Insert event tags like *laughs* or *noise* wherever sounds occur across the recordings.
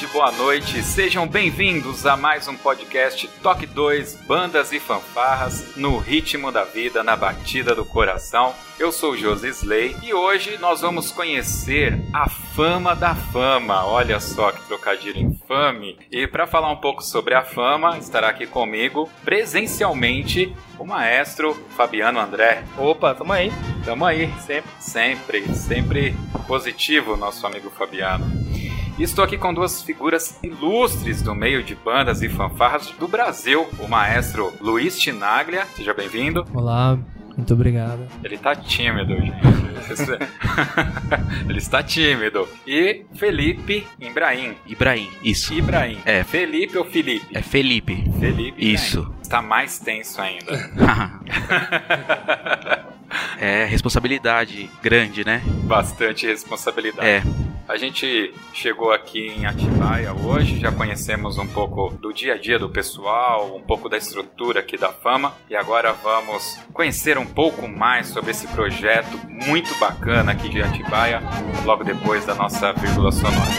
tarde, boa noite. Sejam bem-vindos a mais um podcast Toque 2 Bandas e Fanfarras no ritmo da vida, na batida do coração. Eu sou o Josi Slay e hoje nós vamos conhecer a fama da fama. Olha só que trocadilho infame. E para falar um pouco sobre a fama, estará aqui comigo presencialmente o maestro Fabiano André. Opa, tamo aí. Tamo aí, sempre, sempre, sempre positivo, nosso amigo Fabiano. Estou aqui com duas figuras ilustres do meio de bandas e fanfarras do Brasil. O maestro Luiz Tinaglia, seja bem-vindo. Olá, muito obrigado. Ele tá tímido, gente. *laughs* Ele está tímido. E Felipe Ibrahim. Ibrahim, isso. Ibrahim. É. Felipe ou Felipe? É Felipe. Felipe. Isso. Ibrahim. Está mais tenso ainda. *laughs* é responsabilidade grande, né? Bastante responsabilidade. É. A gente chegou aqui em Atibaia hoje, já conhecemos um pouco do dia a dia do pessoal, um pouco da estrutura aqui da Fama e agora vamos conhecer um pouco mais sobre esse projeto muito bacana aqui de Atibaia, logo depois da nossa vírgula sonora.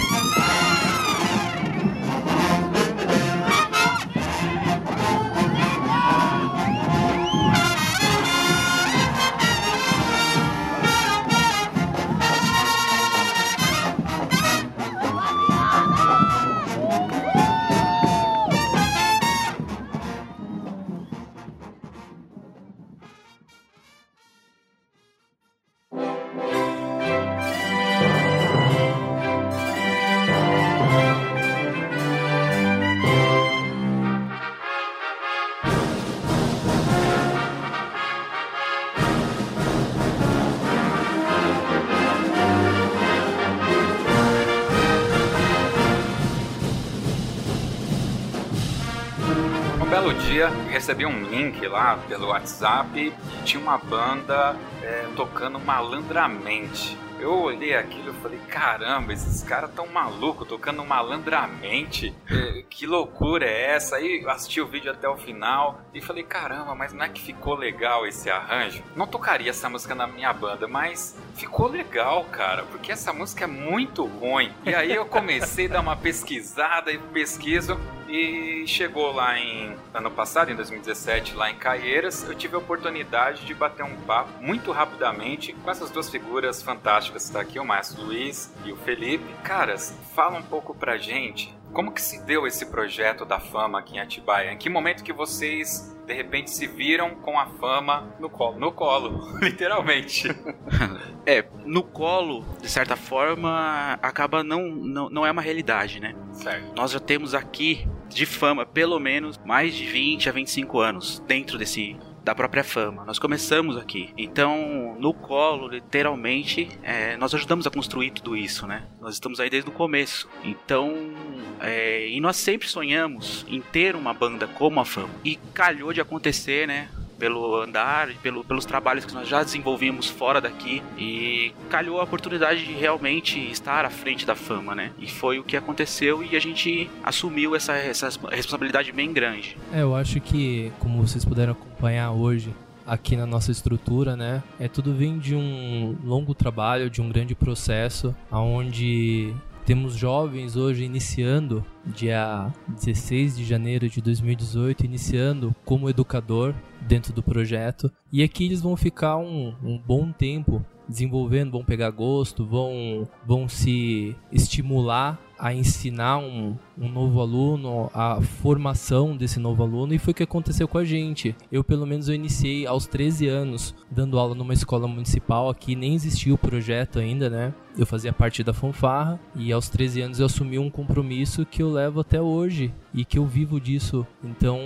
Recebi um link lá pelo WhatsApp e tinha uma banda é, tocando malandramente. Eu olhei aquilo e falei, caramba, esses caras tão malucos tocando malandramente. É, que loucura é essa? Aí assisti o vídeo até o final e falei, caramba, mas não é que ficou legal esse arranjo? Não tocaria essa música na minha banda, mas ficou legal, cara, porque essa música é muito ruim. E aí eu comecei a dar uma pesquisada e pesquiso e chegou lá em ano passado, em 2017, lá em Caieiras, eu tive a oportunidade de bater um papo muito rapidamente com essas duas figuras fantásticas que está aqui, o Maestro Luiz e o Felipe. Caras, fala um pouco pra gente como que se deu esse projeto da fama aqui em Atibaia? Em que momento que vocês de repente se viram com a fama no colo? No colo, *laughs* literalmente. é, no colo, de certa forma, acaba não, não, não é uma realidade, né? Certo. Nós já temos aqui de fama pelo menos mais de 20 a 25 anos dentro desse da própria fama. Nós começamos aqui. Então, no colo, literalmente, é, nós ajudamos a construir tudo isso, né? Nós estamos aí desde o começo. Então, é, e nós sempre sonhamos em ter uma banda como a fama. E calhou de acontecer, né? Pelo andar, pelo, pelos trabalhos que nós já desenvolvimos fora daqui e calhou a oportunidade de realmente estar à frente da fama, né? E foi o que aconteceu e a gente assumiu essa, essa responsabilidade bem grande. É, eu acho que, como vocês puderam acompanhar hoje, aqui na nossa estrutura, né? É tudo vem de um longo trabalho, de um grande processo, aonde temos jovens hoje iniciando, dia 16 de janeiro de 2018, iniciando como educador dentro do projeto. E aqui eles vão ficar um, um bom tempo desenvolvendo, vão pegar gosto, vão, vão se estimular a ensinar um, um novo aluno, a formação desse novo aluno, e foi o que aconteceu com a gente. Eu, pelo menos, eu iniciei aos 13 anos, dando aula numa escola municipal aqui, nem existia o projeto ainda, né? Eu fazia parte da fanfarra, e aos 13 anos eu assumi um compromisso que eu levo até hoje, e que eu vivo disso. Então,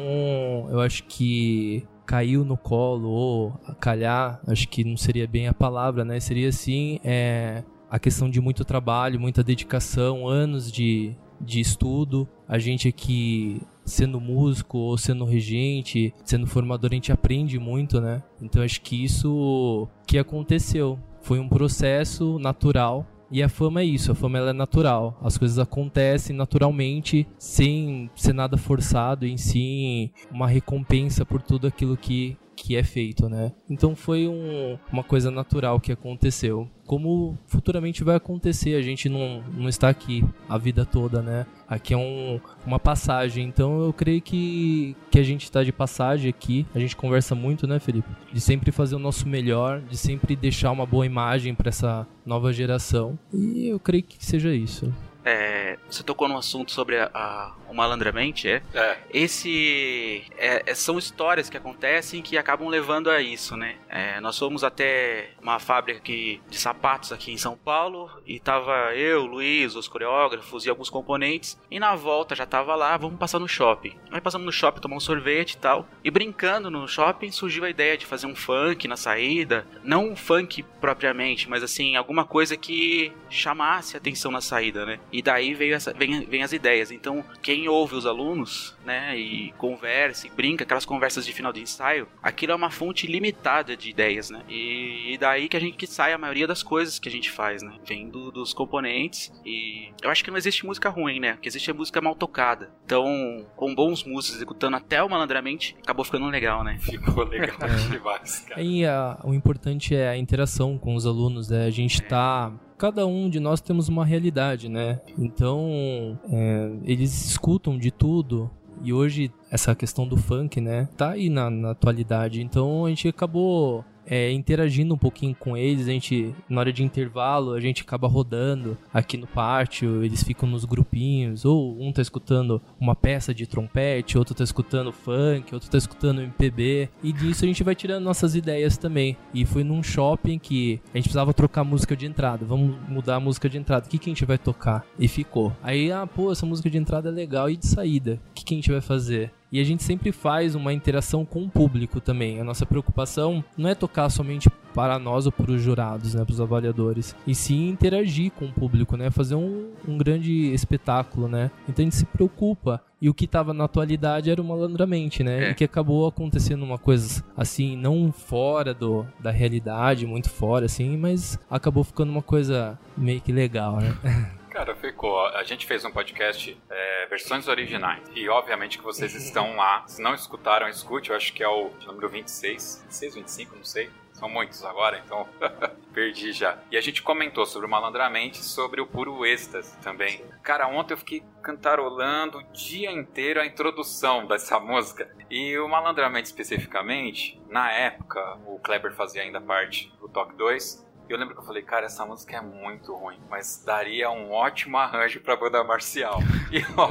eu acho que caiu no colo ou calhar, acho que não seria bem a palavra, né? Seria assim, é, a questão de muito trabalho, muita dedicação, anos de, de estudo. A gente aqui, sendo músico ou sendo regente, sendo formador, a gente aprende muito, né? Então acho que isso que aconteceu foi um processo natural e a fama é isso, a fama ela é natural. As coisas acontecem naturalmente, sem ser nada forçado, em si uma recompensa por tudo aquilo que, que é feito, né? Então foi um, uma coisa natural que aconteceu. Como futuramente vai acontecer, a gente não, não está aqui a vida toda, né? Aqui é um, uma passagem, então eu creio que, que a gente está de passagem aqui. A gente conversa muito, né, Felipe? De sempre fazer o nosso melhor, de sempre deixar uma boa imagem para essa nova geração. E eu creio que seja isso. É, você tocou no assunto sobre a, a, malandramente, é? É. Esse é, é, são histórias que acontecem que acabam levando a isso, né? É, nós fomos até uma fábrica aqui, de sapatos aqui em São Paulo e tava eu, Luiz, os coreógrafos e alguns componentes e na volta já tava lá, vamos passar no shopping. Aí passamos no shopping, tomar um sorvete e tal e brincando no shopping surgiu a ideia de fazer um funk na saída, não um funk propriamente, mas assim alguma coisa que chamasse atenção na saída, né? E daí veio essa, vem, vem as ideias. Então, quem ouve os alunos, né, e conversa, e brinca, aquelas conversas de final de ensaio, aquilo é uma fonte limitada de ideias, né? E, e daí que a gente que sai a maioria das coisas que a gente faz, né? Vem do, dos componentes. E eu acho que não existe música ruim, né? O que existe é música mal tocada. Então, com bons músicos executando até o malandramente, acabou ficando legal, né? *laughs* Ficou legal demais, cara. E a, o importante é a interação com os alunos, né? A gente tá cada um de nós temos uma realidade, né? Então, é, eles escutam de tudo. E hoje, essa questão do funk, né? Tá aí na, na atualidade. Então, a gente acabou é, interagindo um pouquinho com eles. A gente, na hora de intervalo, a gente acaba rodando aqui no pátio, eles ficam nos grupinhos, ou um tá escutando uma peça de trompete, outro tá escutando funk, outro tá escutando MPB, e disso a gente vai tirando nossas ideias também. E foi num shopping que a gente precisava trocar música de entrada, vamos mudar a música de entrada, o que, que a gente vai tocar? E ficou. Aí, ah, pô, essa música de entrada é legal, e de saída? O que, que a gente vai fazer? E a gente sempre faz uma interação com o público também. A nossa preocupação não é tocar somente para nós ou para os jurados, né, para os avaliadores, e sim interagir com o público, né, fazer um, um grande espetáculo, né. Então a gente se preocupa. E o que estava na atualidade era o malandramente, né? É. E que acabou acontecendo uma coisa assim, não fora do, da realidade, muito fora, assim, mas acabou ficando uma coisa meio que legal, né? *laughs* Cara, ficou. A gente fez um podcast é, versões originais. E obviamente que vocês estão lá. Se não escutaram, escute. Eu acho que é o número 26. 26, 25, não sei. São muitos agora, então *laughs* perdi já. E a gente comentou sobre o Malandramente sobre o Puro Êxtase também. Cara, ontem eu fiquei cantarolando o dia inteiro a introdução dessa música. E o Malandramente especificamente, na época, o Kleber fazia ainda parte do Toque 2. E eu lembro que eu falei, cara, essa música é muito ruim, mas daria um ótimo arranjo pra banda marcial. *laughs* E ó,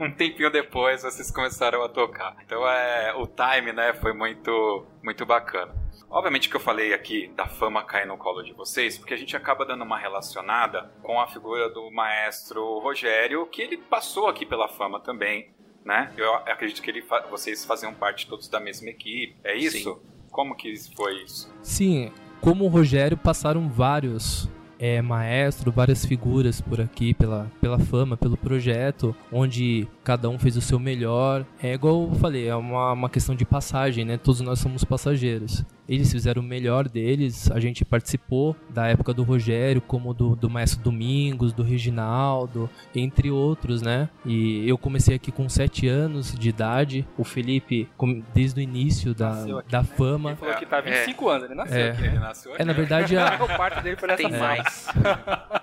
*laughs* um tempinho depois vocês começaram a tocar. Então é, o time, né, foi muito, muito bacana. Obviamente que eu falei aqui da fama cair no colo de vocês, porque a gente acaba dando uma relacionada com a figura do maestro Rogério, que ele passou aqui pela fama também, né? Eu acredito que ele vocês faziam parte todos da mesma equipe. É isso? Sim. Como que foi isso? Sim, como o Rogério passaram vários é, maestros, várias figuras por aqui pela, pela fama, pelo projeto, onde cada um fez o seu melhor. É igual eu falei, é uma, uma questão de passagem, né? Todos nós somos passageiros. Eles fizeram o melhor deles, a gente participou da época do Rogério, como do, do Maestro Domingos, do Reginaldo, entre outros, né? E eu comecei aqui com 7 anos de idade, o Felipe, com- desde o início da, aqui, da né? fama. Ele falou que tá 25 anos, ele nasceu É. aqui. Ele nasceu aqui. É, na verdade, a, O parto dele foi nessa Tem fase. mais.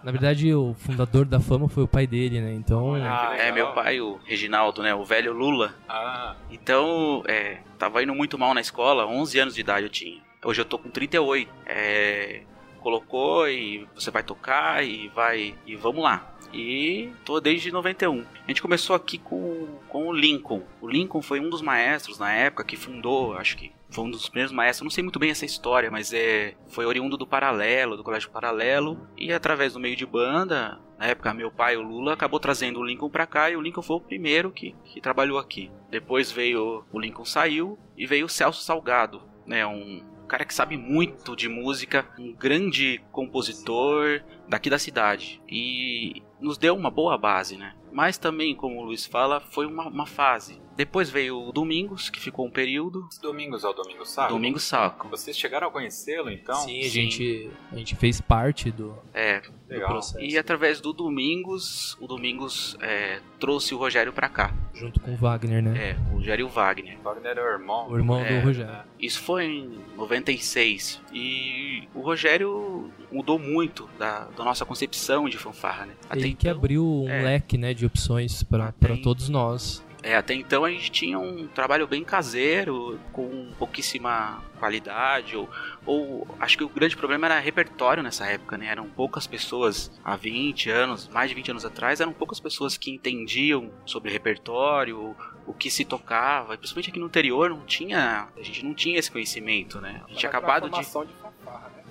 na verdade, o fundador da fama foi o pai dele, né? Então, Ah, É, meu pai, o Reginaldo, né? O velho Lula. Ah, Então, é, tava indo muito mal na escola, 11 anos de idade eu tinha. Hoje eu tô com 38. É, colocou e você vai tocar e vai e vamos lá. E tô desde 91. A gente começou aqui com, com o Lincoln. O Lincoln foi um dos maestros na época que fundou, acho que foi um dos primeiros maestros, não sei muito bem essa história, mas é foi oriundo do Paralelo, do Colégio Paralelo, e através do meio de banda, na época meu pai, o Lula, acabou trazendo o Lincoln pra cá, e o Lincoln foi o primeiro que, que trabalhou aqui. Depois veio, o Lincoln saiu, e veio o Celso Salgado, né, um cara que sabe muito de música, um grande compositor daqui da cidade. E nos deu uma boa base, né? Mas também, como o Luiz fala, foi uma, uma fase. Depois veio o Domingos, que ficou um período. Domingos é o Domingo Saco? Domingo Saco. Vocês chegaram a conhecê-lo, então? Sim, a gente, a gente fez parte do, É, Legal. do processo. e através do Domingos, o Domingos é, trouxe o Rogério pra cá. Junto com o Wagner, né? É, o Rogério Wagner. Wagner é o irmão. O irmão É, do Rogério. Isso foi em 96. E o Rogério mudou muito da, da nossa concepção de fanfarra, né? Até Ele que então- abriu um é. leque né, de opções para todos nós. É, até então a gente tinha um trabalho bem caseiro, com pouquíssima qualidade, ou, ou acho que o grande problema era repertório nessa época, né? Eram poucas pessoas, há 20 anos, mais de 20 anos atrás, eram poucas pessoas que entendiam sobre repertório, o que se tocava, principalmente aqui no interior não tinha, a gente não tinha esse conhecimento, né? A gente tinha acabado de... de fanfarra, né?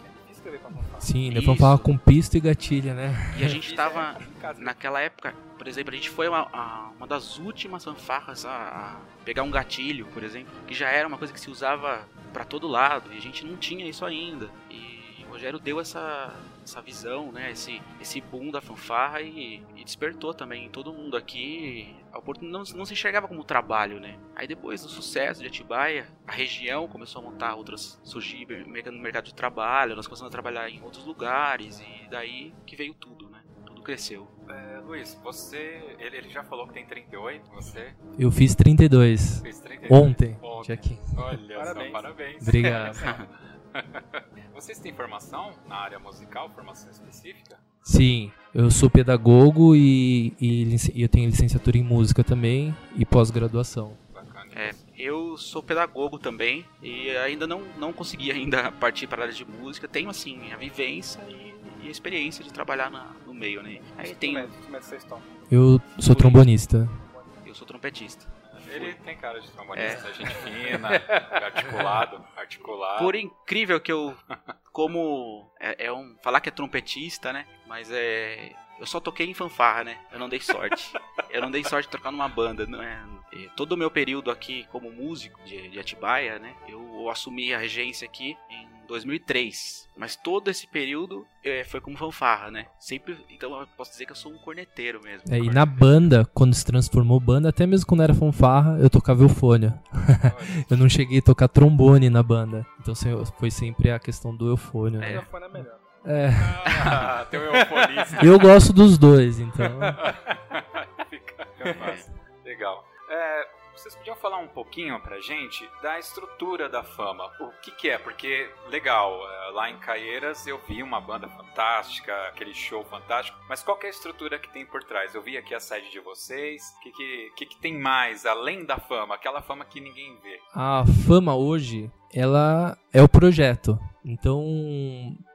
É escrever pra fanfarra. Sim, ainda falar com pista e gatilha, né? E a gente tava... Casa. Naquela época, por exemplo, a gente foi uma, a- uma das últimas fanfarras a, a pegar um gatilho, por exemplo, que já era uma coisa que se usava pra todo lado e a gente não tinha isso ainda. E o Rogério deu essa, essa visão, né, esse, esse boom da fanfarra e, e despertou também todo mundo aqui. A oportunidade não, não se enxergava como trabalho, né? Aí depois do sucesso de Atibaia, a região começou a montar outras, surgir no mercado de trabalho, nós começamos a trabalhar em outros lugares e daí que veio tudo, né? Tudo cresceu. É, Luiz, você. Ele, ele já falou que tem 38, você Eu fiz 32 fez 38. ontem. Ontem. Olha Parabéns. só, parabéns. Obrigado. *laughs* *laughs* Vocês têm formação na área musical, formação específica? Sim, eu sou pedagogo e, e e eu tenho licenciatura em música também e pós-graduação. Bacana. É, eu sou pedagogo também e ainda não, não consegui ainda *laughs* partir para a área de música. Tenho assim a vivência e, e a experiência de trabalhar na- no meio, né? Aí tem, vocês tocam. Eu sou trombonista. eu sou trompetista. Ele tem cara de É. trombonista, gente fina, *laughs* articulado, articulado. Por incrível que eu, como é, é um falar que é trompetista, né? Mas é eu só toquei em fanfarra, né? Eu não dei sorte. eu não dei sorte de tocar numa banda, não é? Todo o meu período aqui como músico de, de Atibaia, né? Eu assumi a regência aqui em 2003. Mas todo esse período é, foi como fanfarra, né? Sempre, então eu posso dizer que eu sou um corneteiro mesmo. É, e na banda, quando se transformou banda, até mesmo quando era fanfarra, eu tocava eufônia. *laughs* eu não cheguei a tocar trombone na banda. Então foi sempre a questão do eufônio, É. né? Foi na melhor. É. Ah, tem um eufonista. Eu gosto dos dois, então. Fica, *laughs* fica fácil. Vocês podiam falar um pouquinho pra gente da estrutura da fama. O que, que é? Porque, legal, é, lá em Caieiras eu vi uma banda fantástica, aquele show fantástico, mas qual é a estrutura que tem por trás? Eu vi aqui a sede de vocês. O que, que, que, que tem mais, além da fama? Aquela fama que ninguém vê. A fama hoje, ela é o projeto. Então,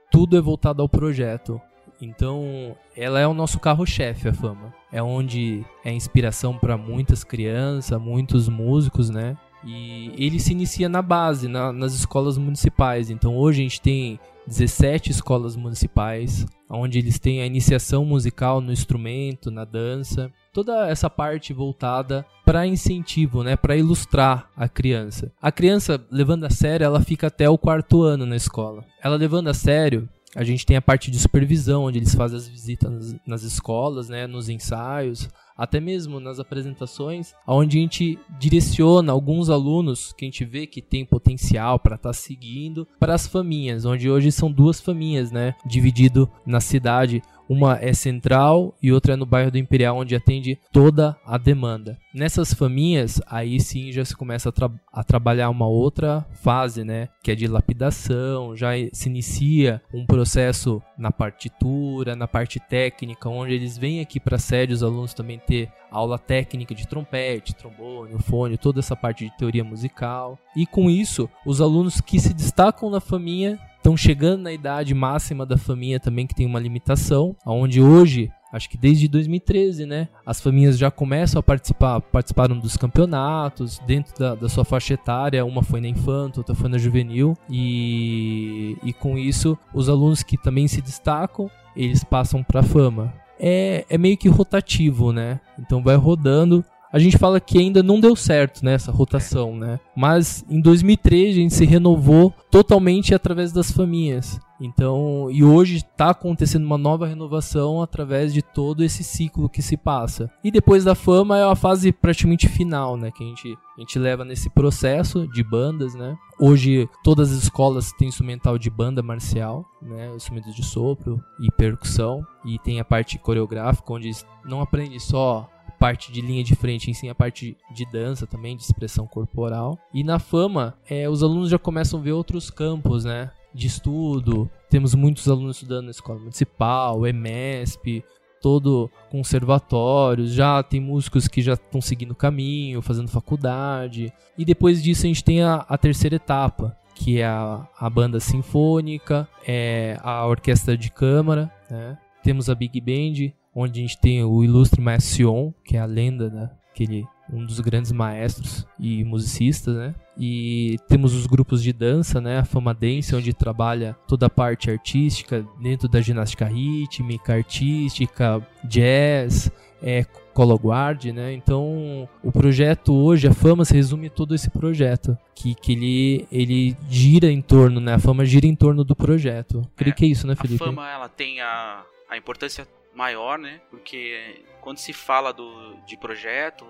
tudo é voltado ao projeto. Então, ela é o nosso carro-chefe, a fama. É onde é inspiração para muitas crianças, muitos músicos, né? E ele se inicia na base, na- nas escolas municipais. Então, hoje a gente tem 17 escolas municipais, onde eles têm a iniciação musical no instrumento, na dança, toda essa parte voltada para incentivo, né, para ilustrar a criança. A criança levando a sério, ela fica até o quarto ano na escola. Ela levando a sério, a gente tem a parte de supervisão, onde eles fazem as visitas nas, escolas, né, nos ensaios, até mesmo nas apresentações, onde a gente direciona alguns alunos que a gente vê que tem potencial para estar seguindo para as faminhas, onde hoje são duas faminhas, né, dividido na cidade. Uma é central e outra é no bairro do Imperial, onde atende toda a demanda. Nessas faminhas, aí sim já se começa a, tra- a trabalhar uma outra fase, né? Que é de lapidação, já se inicia um processo na partitura, na parte técnica, onde eles vêm aqui para a sede os alunos também ter aula técnica de trompete, trombone, fone, toda essa parte de teoria musical. E com isso, os alunos que se destacam na faminha estão chegando na idade máxima da família também, que tem uma limitação, onde hoje acho que desde 2013, né? As famílias já começam a participar, participaram dos campeonatos dentro da, da sua faixa etária. Uma foi na infanto, outra foi na juvenil. E, e com isso, os alunos que também se destacam, eles passam para a fama. É, é meio que rotativo, né? Então vai rodando a gente fala que ainda não deu certo nessa né, rotação, né? Mas em 2003 a gente se renovou totalmente através das famílias. Então, e hoje está acontecendo uma nova renovação através de todo esse ciclo que se passa. E depois da fama é a fase praticamente final, né? Que a gente, a gente leva nesse processo de bandas, né? Hoje todas as escolas têm instrumental de banda marcial, né? Instrumentos de sopro e percussão. E tem a parte coreográfica, onde não aprende só parte de linha de frente, ensina a parte de dança também, de expressão corporal. E na fama, é, os alunos já começam a ver outros campos, né? De estudo. Temos muitos alunos estudando na escola municipal, EMESP, todo conservatórios, já tem músicos que já estão seguindo o caminho, fazendo faculdade. E depois disso a gente tem a, a terceira etapa, que é a, a banda sinfônica, é a orquestra de câmara, né? Temos a Big Band, onde a gente tem o ilustre Maestro Sion, que é a lenda, né? Aquele, um dos grandes maestros e musicistas, né? E temos os grupos de dança, né? A Fama Dance, onde trabalha toda a parte artística dentro da ginástica rítmica, artística, jazz, é, Cologuard, né? Então, o projeto hoje, a Fama se resume todo esse projeto, que, que ele, ele gira em torno, né? A Fama gira em torno do projeto. Creio é, que é isso, né, Felipe? A Fama, ela tem a, a importância maior, né? Porque quando se fala do, de projeto,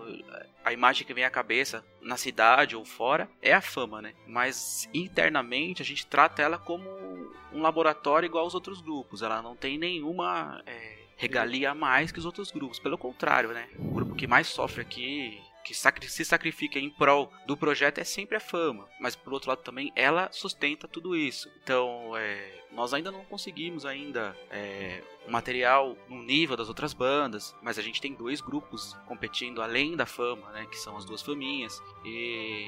a imagem que vem à cabeça na cidade ou fora é a fama, né? Mas internamente a gente trata ela como um laboratório igual aos outros grupos. Ela não tem nenhuma é, regalia a mais que os outros grupos. Pelo contrário, né? O grupo que mais sofre aqui que se sacrifica em prol do projeto é sempre a fama, mas por outro lado também ela sustenta tudo isso. Então, é, nós ainda não conseguimos ainda é, material no nível das outras bandas, mas a gente tem dois grupos competindo além da fama, né, que são as duas faminhas e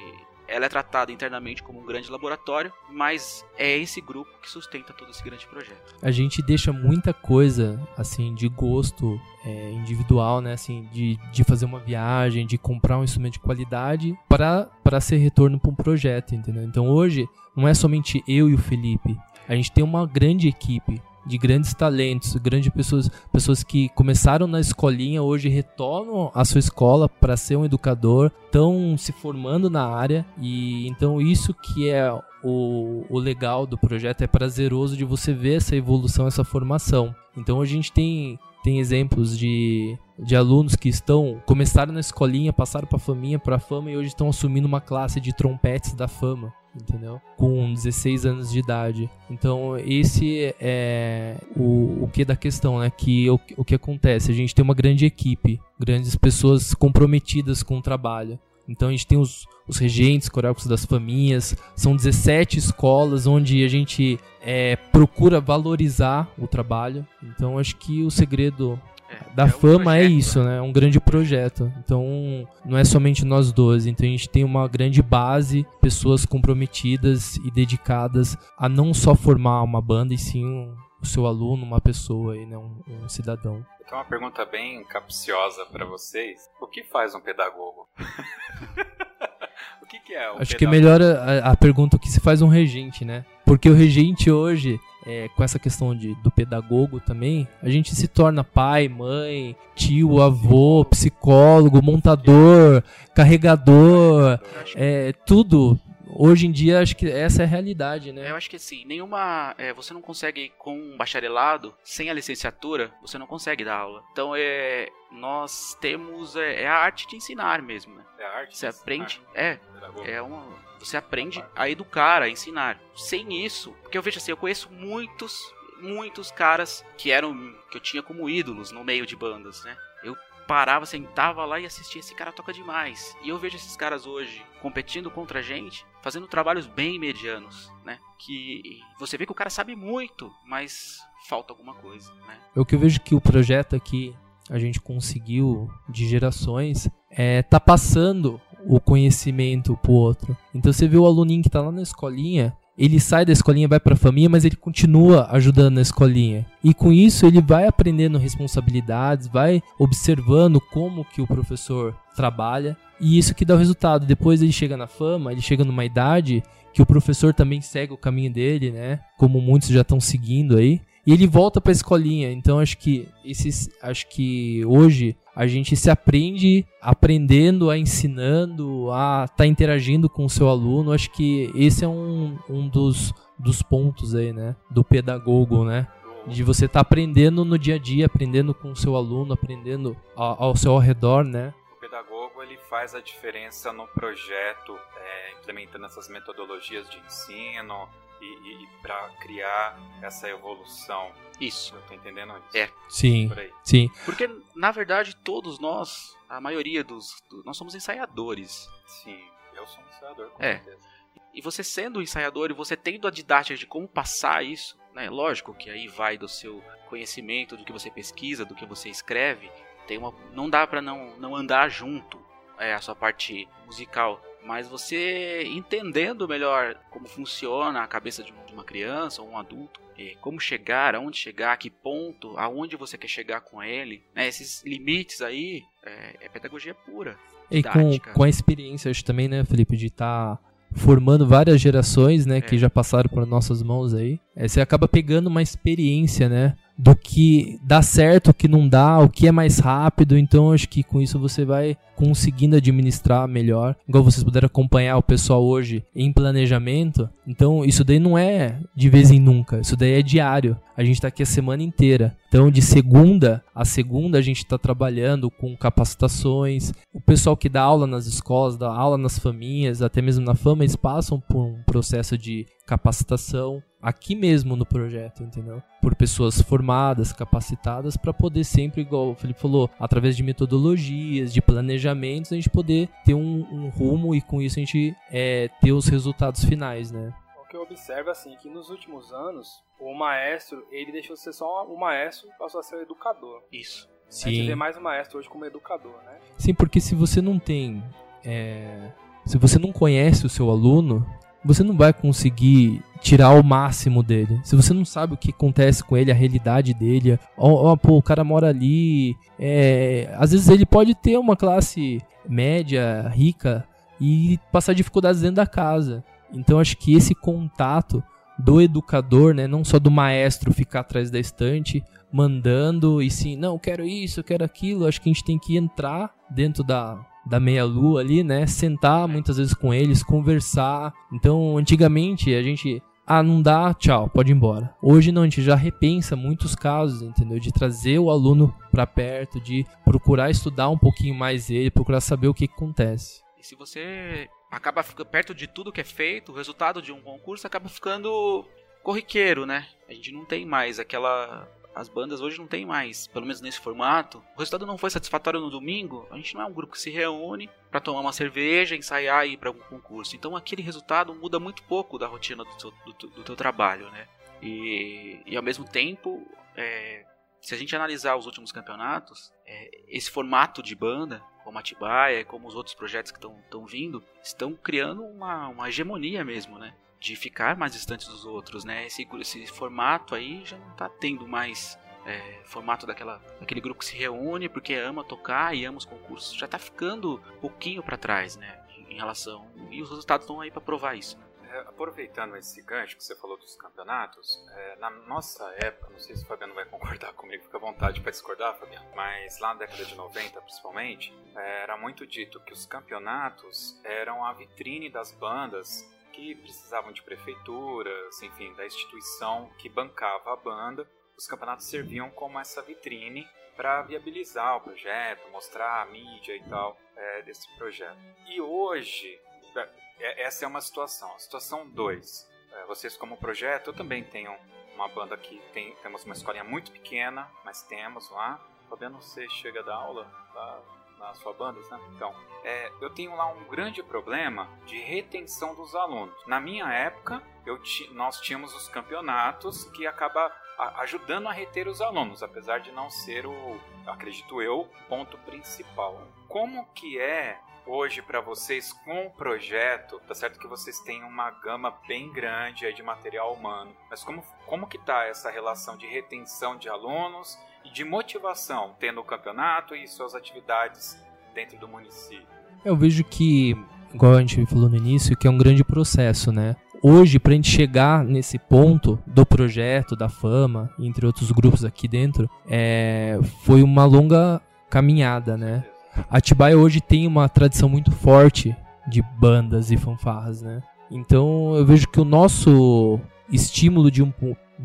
ela é tratada internamente como um grande laboratório, mas é esse grupo que sustenta todo esse grande projeto. A gente deixa muita coisa assim de gosto é, individual, né, assim, de, de fazer uma viagem, de comprar um instrumento de qualidade para ser retorno para um projeto, entendeu? Então hoje não é somente eu e o Felipe, a gente tem uma grande equipe de grandes talentos, grandes pessoas, pessoas que começaram na escolinha, hoje retornam à sua escola para ser um educador, estão se formando na área e então isso que é o, o legal do projeto é prazeroso de você ver essa evolução, essa formação. Então a gente tem tem exemplos de, de alunos que estão começaram na escolinha, passaram para faminha, para fama e hoje estão assumindo uma classe de trompetes da fama entendeu? Com 16 anos de idade. Então, esse é o, o que da questão, né? Que o, o que acontece? A gente tem uma grande equipe, grandes pessoas comprometidas com o trabalho. Então a gente tem os, os regentes coreógrafos das famílias, são 17 escolas onde a gente é, procura valorizar o trabalho. Então acho que o segredo é, da é fama um é isso, né? É um grande projeto. Então, não é somente nós dois. Então, a gente tem uma grande base, pessoas comprometidas e dedicadas a não só formar uma banda, e sim um, o seu aluno, uma pessoa, aí, né? um, um cidadão. Então, uma pergunta bem capciosa para vocês: o que faz um pedagogo? *laughs* o que, que é um Acho pedagogo? que é melhor a, a pergunta que se faz um regente, né? Porque o regente hoje é, com essa questão de, do pedagogo também, a gente se torna pai, mãe, tio, avô, psicólogo, montador, carregador, é, tudo. Hoje em dia, acho que essa é a realidade, né? Eu acho que assim, nenhuma. É, você não consegue, com um bacharelado, sem a licenciatura, você não consegue dar aula. Então, é, nós temos. É, é a arte de ensinar mesmo, né? É a arte Você aprende. É. É uma você aprende a educar, a ensinar. Sem isso, porque eu vejo assim, eu conheço muitos, muitos caras que eram que eu tinha como ídolos no meio de bandas, né? Eu parava, sentava lá e assistia esse cara toca demais. E eu vejo esses caras hoje competindo contra a gente, fazendo trabalhos bem medianos, né? Que você vê que o cara sabe muito, mas falta alguma coisa, né? O que eu vejo que o projeto aqui a gente conseguiu de gerações é tá passando o conhecimento pro outro. Então você vê o aluninho que tá lá na escolinha, ele sai da escolinha, vai para a família, mas ele continua ajudando na escolinha. E com isso ele vai aprendendo responsabilidades, vai observando como que o professor trabalha e isso que dá o resultado. Depois ele chega na fama, ele chega numa idade que o professor também segue o caminho dele, né? Como muitos já estão seguindo aí. E ele volta para a escolinha. Então acho que esses, acho que hoje a gente se aprende aprendendo, a ensinando, a estar tá interagindo com o seu aluno. Acho que esse é um, um dos, dos pontos aí, né? Do pedagogo, né? De você estar tá aprendendo no dia a dia, aprendendo com o seu aluno, aprendendo ao, ao seu redor, né? O pedagogo ele faz a diferença no projeto, é, implementando essas metodologias de ensino, e, e, e para criar essa evolução. Isso. Eu tô entendendo isso. É. Sim. Sim. Porque, na verdade, todos nós, a maioria dos. nós somos ensaiadores. Sim, eu sou um ensaiador, com é. certeza. E você sendo um ensaiador e você tendo a didática de como passar isso, né? Lógico que aí vai do seu conhecimento, do que você pesquisa, do que você escreve. Tem uma, não dá para não, não andar junto é, a sua parte musical mas você entendendo melhor como funciona a cabeça de uma criança ou um adulto, como chegar, aonde chegar, a que ponto, aonde você quer chegar com ele, né? esses limites aí é, é pedagogia pura. E com, com a experiência, acho também, né, Felipe, de estar tá formando várias gerações, né, é. que já passaram por nossas mãos aí, é, você acaba pegando uma experiência, né, do que dá certo, o que não dá, o que é mais rápido. Então acho que com isso você vai conseguindo administrar melhor. Igual vocês puderam acompanhar o pessoal hoje em planejamento. Então isso daí não é de vez em nunca, isso daí é diário. A gente está aqui a semana inteira. Então de segunda a segunda a gente está trabalhando com capacitações. O pessoal que dá aula nas escolas, dá aula nas famílias, até mesmo na fama, eles passam por um processo de capacitação aqui mesmo no projeto, entendeu? Por pessoas formadas, capacitadas, para poder sempre, igual o Felipe falou, através de metodologias, de planejamentos, a gente poder ter um, um rumo e com isso a gente é, ter os resultados finais, né? O que eu observo assim, que nos últimos anos, o maestro, ele deixou de ser só um maestro e passou a ser um educador. Isso. Sim. A gente vê mais o maestro hoje como educador, né? Sim, porque se você não tem... É... Se você não conhece o seu aluno, você não vai conseguir tirar o máximo dele. Se você não sabe o que acontece com ele, a realidade dele, ó, ó pô, o cara mora ali, é, às vezes ele pode ter uma classe média, rica e passar dificuldades dentro da casa. Então acho que esse contato do educador, né, não só do maestro ficar atrás da estante mandando e sim, não, quero isso, quero aquilo, acho que a gente tem que entrar dentro da da meia-lua ali, né? Sentar muitas vezes com eles, conversar. Então, antigamente a gente ah, não dá, tchau, pode ir embora. Hoje não, a gente já repensa muitos casos, entendeu? De trazer o aluno para perto, de procurar estudar um pouquinho mais ele, procurar saber o que, que acontece. E se você acaba ficando perto de tudo que é feito, o resultado de um concurso acaba ficando corriqueiro, né? A gente não tem mais aquela as bandas hoje não tem mais, pelo menos nesse formato. O resultado não foi satisfatório no domingo. A gente não é um grupo que se reúne para tomar uma cerveja, ensaiar e ir para algum concurso. Então aquele resultado muda muito pouco da rotina do teu, do, do teu trabalho, né? E, e ao mesmo tempo, é, se a gente analisar os últimos campeonatos, é, esse formato de banda, como a Atibaia, como os outros projetos que estão vindo, estão criando uma, uma hegemonia mesmo, né? De ficar mais distantes dos outros, né? Esse, esse formato aí já não tá tendo mais é, formato daquela, daquele grupo que se reúne porque ama tocar e ama os concursos. Já tá ficando um pouquinho para trás, né? Em relação. E os resultados estão aí para provar isso. Né? É, aproveitando esse gancho que você falou dos campeonatos, é, na nossa época, não sei se o Fabiano vai *laughs* concordar comigo, fica à vontade para discordar, Fabiano, mas lá na década de 90 principalmente, é, era muito dito que os campeonatos eram a vitrine das bandas que precisavam de prefeituras, enfim, da instituição que bancava a banda. Os campeonatos serviam como essa vitrine para viabilizar o projeto, mostrar a mídia e tal é, desse projeto. E hoje, é, é essa é uma situação. A situação 2, é, vocês como projeto, eu também tenho uma banda que tem, temos uma escolinha muito pequena, mas temos lá. Fabiano, você chega da aula? Tá? Na sua banda, né? Então, é, eu tenho lá um grande problema de retenção dos alunos. Na minha época, eu nós tínhamos os campeonatos que acaba ajudando a reter os alunos, apesar de não ser o, acredito eu, ponto principal. Como que é hoje para vocês com o projeto? Tá certo que vocês têm uma gama bem grande de material humano, mas como, como que tá essa relação de retenção de alunos de motivação, tendo o campeonato e suas atividades dentro do município? Eu vejo que, igual a gente falou no início, que é um grande processo, né? Hoje, para a gente chegar nesse ponto do projeto, da fama, entre outros grupos aqui dentro, é, foi uma longa caminhada, né? Atibaia hoje tem uma tradição muito forte de bandas e fanfarras, né? Então eu vejo que o nosso estímulo de um,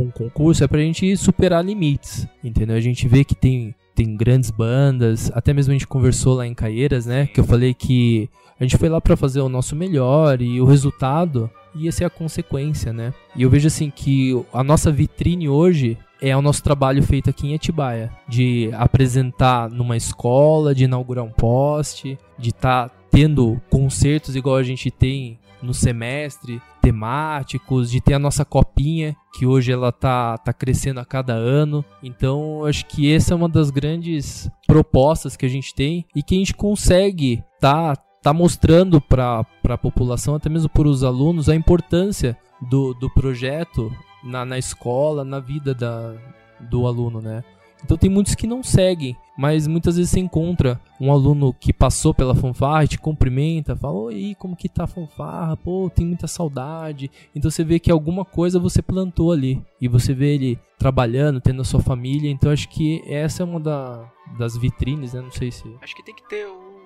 um concurso é pra gente superar limites, entendeu? A gente vê que tem, tem grandes bandas, até mesmo a gente conversou lá em Caieiras, né? Que eu falei que a gente foi lá para fazer o nosso melhor e o resultado ia ser a consequência, né? E eu vejo assim que a nossa vitrine hoje é o nosso trabalho feito aqui em Atibaia, de apresentar numa escola, de inaugurar um poste, de estar tá tendo concertos igual a gente tem no semestre, temáticos, de ter a nossa copinha, que hoje ela tá, tá crescendo a cada ano. Então, acho que essa é uma das grandes propostas que a gente tem e que a gente consegue tá tá mostrando para a população, até mesmo para os alunos, a importância do, do projeto na, na escola, na vida da, do aluno, né? Então tem muitos que não seguem, mas muitas vezes você encontra um aluno que passou pela fanfarra te cumprimenta, fala, oi, como que tá a fanfarra? Pô, tem muita saudade. Então você vê que alguma coisa você plantou ali. E você vê ele trabalhando, tendo a sua família. Então acho que essa é uma da, das vitrines, né? Não sei se... Acho que tem que ter um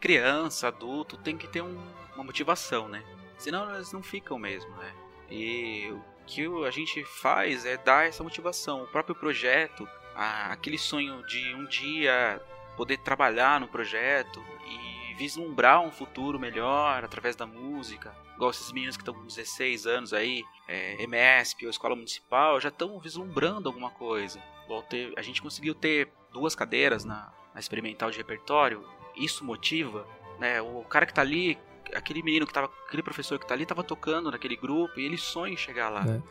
criança, adulto, tem que ter um, uma motivação, né? Senão eles não ficam mesmo, né? E o que a gente faz é dar essa motivação. O próprio projeto, a, aquele sonho de um dia poder trabalhar no projeto e vislumbrar um futuro melhor através da música. Igual esses meninos que estão com 16 anos aí, é, MSP ou Escola Municipal, já estão vislumbrando alguma coisa. Ter, a gente conseguiu ter duas cadeiras na, na experimental de repertório isso motiva, né? O cara que tá ali, aquele menino que tava, aquele professor que tá ali tava tocando naquele grupo e ele sonha em chegar lá. É.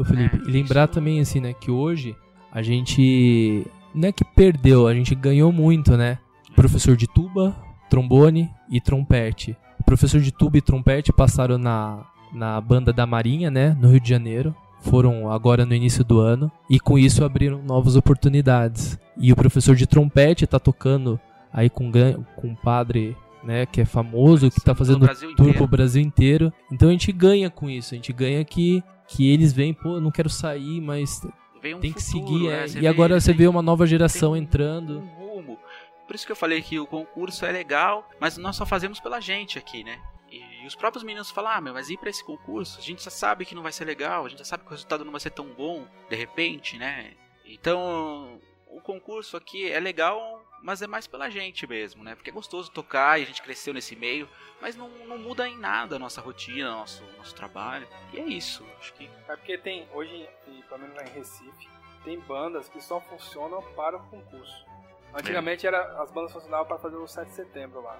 O Felipe, é, lembrar isso... também assim, né, que hoje a gente não é que perdeu, a gente ganhou muito, né? Professor de tuba, trombone e trompete. Professor de tuba e trompete passaram na na banda da Marinha, né, no Rio de Janeiro. Foram agora no início do ano e com isso abriram novas oportunidades. E o professor de trompete está tocando aí com, com um padre né, que é famoso, que está fazendo tour pro Brasil inteiro. Então a gente ganha com isso, a gente ganha que, que eles veem, pô, eu não quero sair, mas um tem que seguir. Né? É. E agora você vê uma nova geração entrando. Um rumo. Por isso que eu falei que o concurso é legal, mas nós só fazemos pela gente aqui, né? E, os próprios meninos falam, ah, mas ir para esse concurso, a gente já sabe que não vai ser legal, a gente já sabe que o resultado não vai ser tão bom, de repente, né? Então, o concurso aqui é legal mas é mais pela gente mesmo, né? Porque é gostoso tocar e a gente cresceu nesse meio, mas não, não muda em nada a nossa rotina, nosso, nosso trabalho. E é isso, acho que. É porque tem, hoje, pelo menos lá em Recife, tem bandas que só funcionam para o concurso. Antigamente é. era, as bandas funcionavam para fazer o 7 de setembro lá.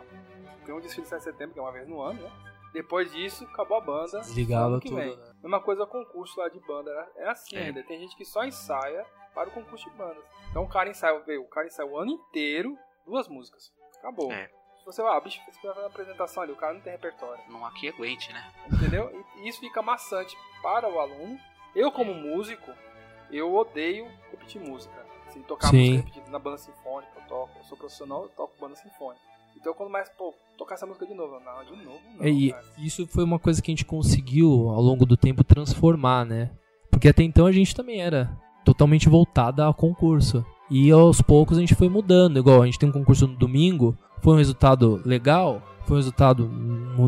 Tem um desfile de 7 de setembro, que é uma vez no ano, né? Depois disso, acabou a banda. Desligava tudo. Né? Mesma coisa concurso lá de banda. É assim é. ainda. Tem gente que só ensaia para o concurso de bandas. Então o cara ensaia, o cara ensaia o ano inteiro, duas músicas. Acabou. É. Se você vai, ah, bicho, você vai fazer uma apresentação ali, o cara não tem repertório. Não aqui aguente, né? Entendeu? E isso fica maçante para o aluno. Eu, como músico, eu odeio repetir música. Se tocar Sim. música repetida na banda sinfônica, eu toco. Eu sou profissional, eu toco banda sinfônica. Então quando mais, pô, tocar essa música de novo, não, de novo não. É, e isso foi uma coisa que a gente conseguiu ao longo do tempo transformar, né? Porque até então a gente também era totalmente voltada a concurso. E aos poucos a gente foi mudando. Igual a gente tem um concurso no domingo, foi um resultado legal, foi um resultado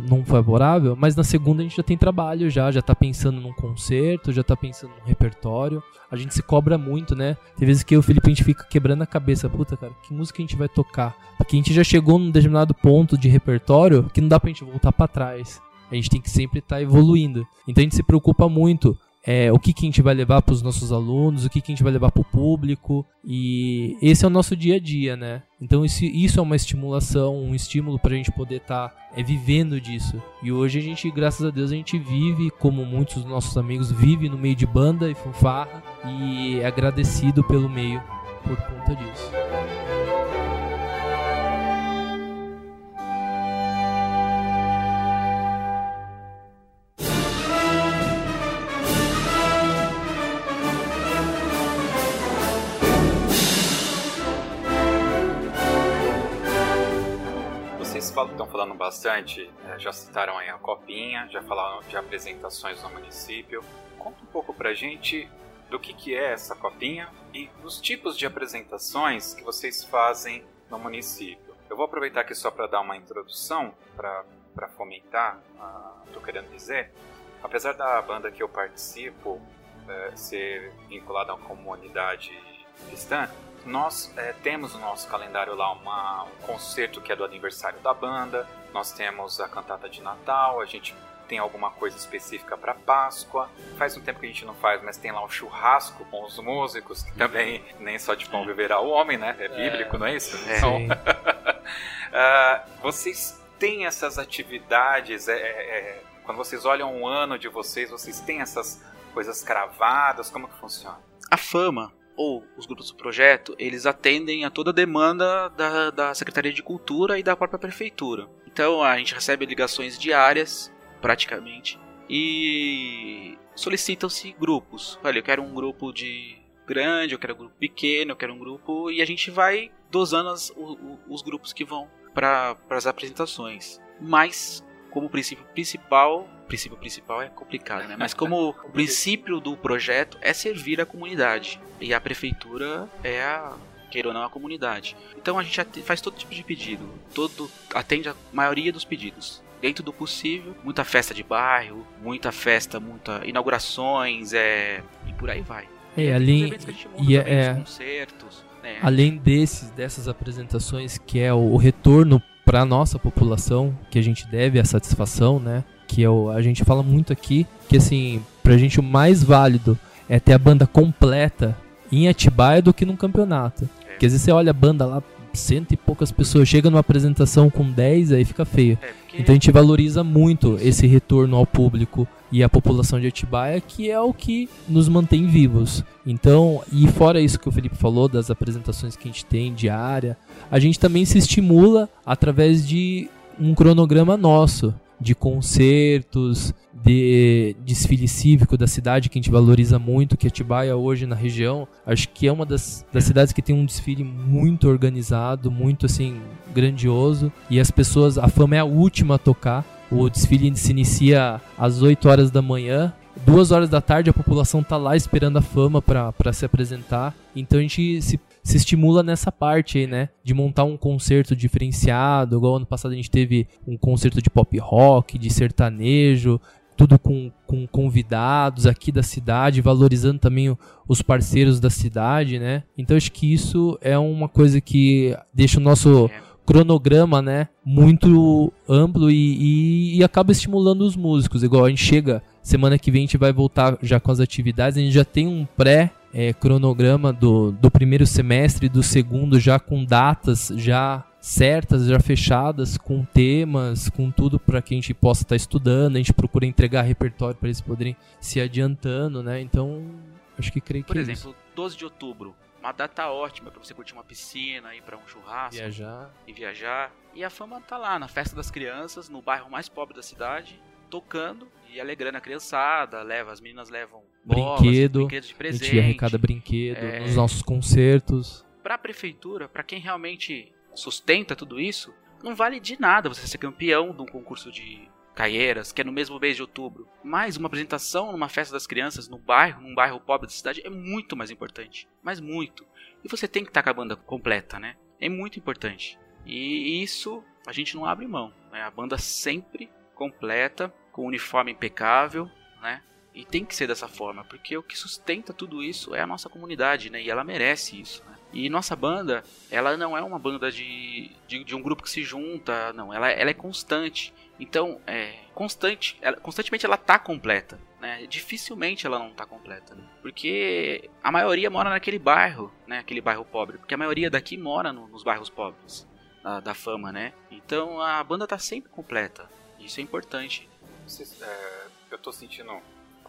não favorável, mas na segunda a gente já tem trabalho já, já tá pensando num concerto, já tá pensando num repertório. A gente se cobra muito, né? Tem vezes que eu e o Felipe a gente fica quebrando a cabeça, puta cara, que música a gente vai tocar? Porque a gente já chegou num determinado ponto de repertório que não dá pra gente voltar para trás. A gente tem que sempre estar tá evoluindo. Então a gente se preocupa muito é, o que, que a gente vai levar para os nossos alunos, o que, que a gente vai levar para o público. E esse é o nosso dia a dia, né? Então isso, isso é uma estimulação, um estímulo para a gente poder estar tá, é, vivendo disso. E hoje a gente, graças a Deus, a gente vive, como muitos dos nossos amigos, vive no meio de banda e fanfarra e é agradecido pelo meio por conta disso. Estão falando bastante, é, já citaram aí a Copinha, já falaram de apresentações no município. Conta um pouco pra gente do que, que é essa Copinha e dos tipos de apresentações que vocês fazem no município. Eu vou aproveitar aqui só para dar uma introdução, para fomentar que eu querendo dizer. Apesar da banda que eu participo é, ser vinculada a uma comunidade cristã, nós é, temos no nosso calendário lá uma, um concerto que é do aniversário da banda, nós temos a cantata de Natal, a gente tem alguma coisa específica para Páscoa. Faz um tempo que a gente não faz, mas tem lá um churrasco com os músicos, que também *laughs* nem só de pão viverá o homem, né? É bíblico, não é isso? É. Então, uh, *laughs* vocês têm essas atividades, é, é, é, quando vocês olham o ano de vocês, vocês têm essas coisas cravadas, como que funciona? A fama ou os grupos do projeto, eles atendem a toda a demanda da, da Secretaria de Cultura e da própria Prefeitura. Então a gente recebe ligações diárias praticamente. E solicitam-se grupos. Olha, eu quero um grupo de grande, eu quero um grupo pequeno, eu quero um grupo. E a gente vai dosando as, os, os grupos que vão para as apresentações. Mas, como princípio principal, princípio principal é complicado, né? *laughs* Mas como o princípio do projeto é servir a comunidade. E a prefeitura é a queira ou não, a comunidade. Então a gente faz todo tipo de pedido, todo atende a maioria dos pedidos dentro do possível, muita festa de bairro, muita festa, muita inaugurações, é e por aí vai. É, além e é, é concertos, né? além desses dessas apresentações que é o, o retorno para nossa população que a gente deve a satisfação, né? Que é o, a gente fala muito aqui que assim, pra gente o mais válido é ter a banda completa em Atibaia do que num campeonato. É. Porque às vezes você olha a banda lá, cento e poucas pessoas, chega numa apresentação com 10, aí fica feio. É, porque... Então a gente valoriza muito esse retorno ao público e à população de Atibaia, que é o que nos mantém vivos. Então, e fora isso que o Felipe falou, das apresentações que a gente tem diária, a gente também se estimula através de um cronograma nosso de concertos, de desfile cívico da cidade que a gente valoriza muito, que Atibaia hoje na região, acho que é uma das, das cidades que tem um desfile muito organizado, muito assim grandioso e as pessoas, a fama é a última a tocar. O desfile se inicia às 8 horas da manhã duas horas da tarde a população tá lá esperando a fama para se apresentar. Então a gente se se estimula nessa parte aí, né? De montar um concerto diferenciado. Igual ano passado a gente teve um concerto de pop rock, de sertanejo, tudo com, com convidados aqui da cidade, valorizando também os parceiros da cidade, né? Então acho que isso é uma coisa que deixa o nosso cronograma, né, muito amplo e, e, e, acaba estimulando os músicos. Igual a gente chega, semana que vem a gente vai voltar já com as atividades, a gente já tem um pré é, cronograma do, do primeiro semestre e do segundo já com datas já certas, já fechadas, com temas, com tudo para que a gente possa estar tá estudando. A gente procura entregar repertório para eles poderem se adiantando, né? Então, acho que creio que. Por é exemplo, isso. 12 de outubro, uma data ótima para você curtir uma piscina, ir para um churrasco, viajar e viajar. E a fama tá lá na festa das crianças, no bairro mais pobre da cidade, tocando e alegrando a criançada, leva, as meninas levam bolas, brinquedo, presente. A gente arrecada brinquedo é... nos nossos concertos. Para a prefeitura, para quem realmente sustenta tudo isso, não vale de nada você ser campeão de um concurso de Caieiras, que é no mesmo mês de outubro. Mas uma apresentação numa festa das crianças no bairro, num bairro pobre da cidade, é muito mais importante. Mas muito. E você tem que estar com a banda completa, né? É muito importante. E isso a gente não abre mão. Né? A banda sempre completa, com uniforme impecável, né? E tem que ser dessa forma, porque o que sustenta tudo isso é a nossa comunidade, né? E ela merece isso, né? E nossa banda, ela não é uma banda de, de, de um grupo que se junta, não. Ela, ela é constante. Então, é constante, ela, constantemente ela tá completa, né? Dificilmente ela não tá completa, né? Porque a maioria mora naquele bairro, né? Aquele bairro pobre. Porque a maioria daqui mora no, nos bairros pobres da, da fama, né? Então a banda tá sempre completa. Isso é importante é, eu estou sentindo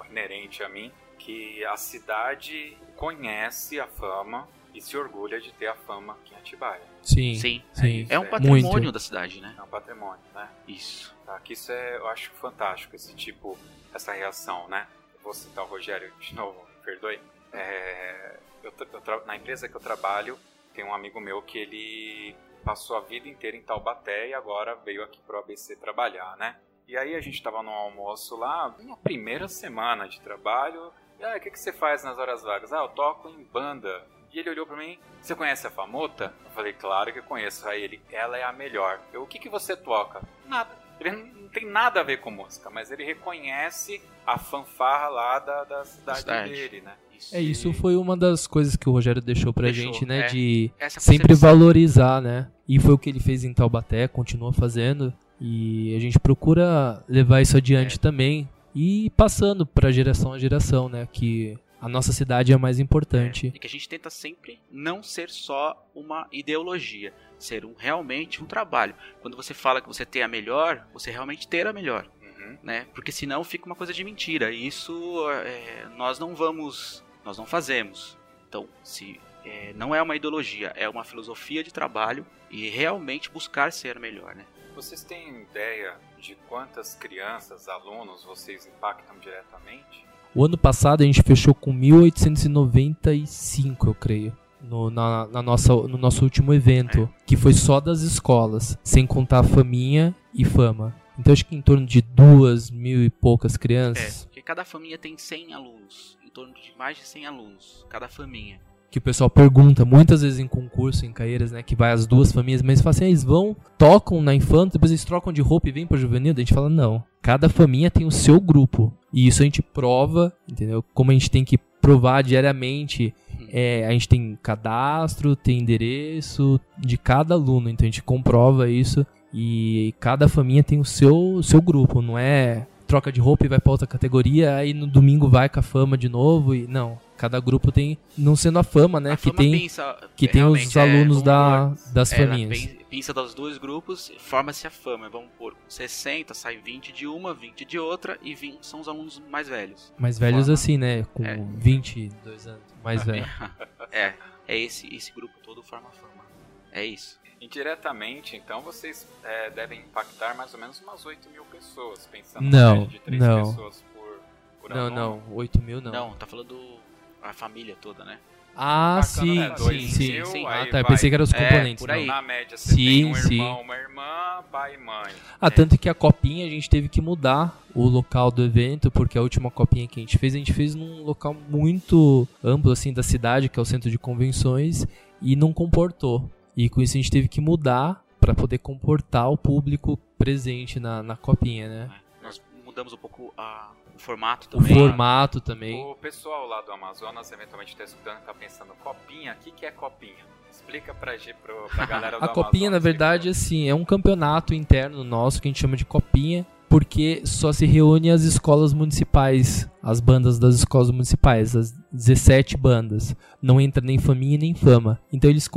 inerente a mim que a cidade conhece a fama e se orgulha de ter a fama aqui em Atibaia. Sim, sim. sim. É, é um patrimônio Muito. da cidade, né? É um patrimônio, né? Isso. Tá, que isso é, eu acho fantástico, esse tipo, essa reação, né? vou citar o Rogério de novo, perdoe. É, eu, eu na empresa que eu trabalho, tem um amigo meu que ele passou a vida inteira em Taubaté e agora veio aqui pro ABC trabalhar, né? E aí a gente estava no almoço lá, minha primeira semana de trabalho. E aí, ah, o que, que você faz nas horas vagas? Ah, eu toco em banda. E ele olhou para mim, você conhece a Famota? Eu falei, claro que conheço. Aí ele, ela é a melhor. Eu, o que, que você toca? Nada. Ele não tem nada a ver com música, mas ele reconhece a fanfarra lá da, da cidade, cidade. dele, né? Isso. É, isso foi uma das coisas que o Rogério deixou pra deixou, gente, né? É. De sempre valorizar, né? E foi o que ele fez em Taubaté, continua fazendo. E a gente procura levar isso adiante é. também e passando para geração a geração, né? Que a nossa cidade é mais importante. É, e que a gente tenta sempre não ser só uma ideologia, ser um, realmente um trabalho. Quando você fala que você tem a melhor, você realmente ter a melhor. Uhum. Né? Porque senão fica uma coisa de mentira. E isso é, nós não vamos, nós não fazemos. Então, se é, não é uma ideologia, é uma filosofia de trabalho e realmente buscar ser melhor, né? Vocês têm ideia de quantas crianças, alunos vocês impactam diretamente? O ano passado a gente fechou com 1895, eu creio. No, na, na, nossa, no nosso último evento, que foi só das escolas, sem contar a faminha e fama. Então acho que em torno de duas mil e poucas crianças. É, porque cada família tem 100 alunos, em torno de mais de 100 alunos, cada família que o pessoal pergunta muitas vezes em concurso, em Caeiras, né? Que vai as duas famílias, mas fala assim, ah, eles vão, tocam na infância, depois eles trocam de roupa e vêm pra juvenil. A gente fala, não. Cada família tem o seu grupo. E isso a gente prova, entendeu? Como a gente tem que provar diariamente. É, a gente tem cadastro, tem endereço de cada aluno, então a gente comprova isso. E cada família tem o seu, seu grupo, não é troca de roupa e vai para outra categoria, aí no domingo vai com a fama de novo e não. Cada grupo tem, não sendo a fama, né? A que fama tem, pensa, que tem os é, alunos da, das famílias. Pensa dos dois grupos, forma-se a fama. Vamos por 60, sai 20 de uma, 20 de outra e 20 são os alunos mais velhos. Mais velhos forma. assim, né? Com é. 22 anos, mais velho. *laughs* é, é esse, esse grupo todo forma a fama. É isso. Indiretamente, então, vocês é, devem impactar mais ou menos umas 8 mil pessoas, pensando não, de 3 não. pessoas por, por Não, aluno. não, 8 mil não. Não, tá falando a família toda, né? Ah, sim, né? sim, sim, mil, sim. Ah, tá, eu pensei que eram os é, componentes. É, por aí. Na média, você sim, tem um sim. irmão, uma irmã, pai e mãe. Ah, é. tanto que a copinha a gente teve que mudar o local do evento, porque a última copinha que a gente fez, a gente fez num local muito amplo, assim, da cidade, que é o centro de convenções, e não comportou. E com isso a gente teve que mudar para poder comportar o público presente na, na copinha, né? É, nós mudamos um pouco a, formato também. O formato também. O pessoal lá do Amazonas eventualmente está escutando e tá pensando, copinha, o que, que é copinha? Explica pra, pro, pra galera *laughs* do A copinha, na verdade, assim, é um campeonato interno nosso que a gente chama de copinha, porque só se reúne as escolas municipais, as bandas das escolas municipais, as 17 bandas. Não entra nem faminha nem fama. Então eles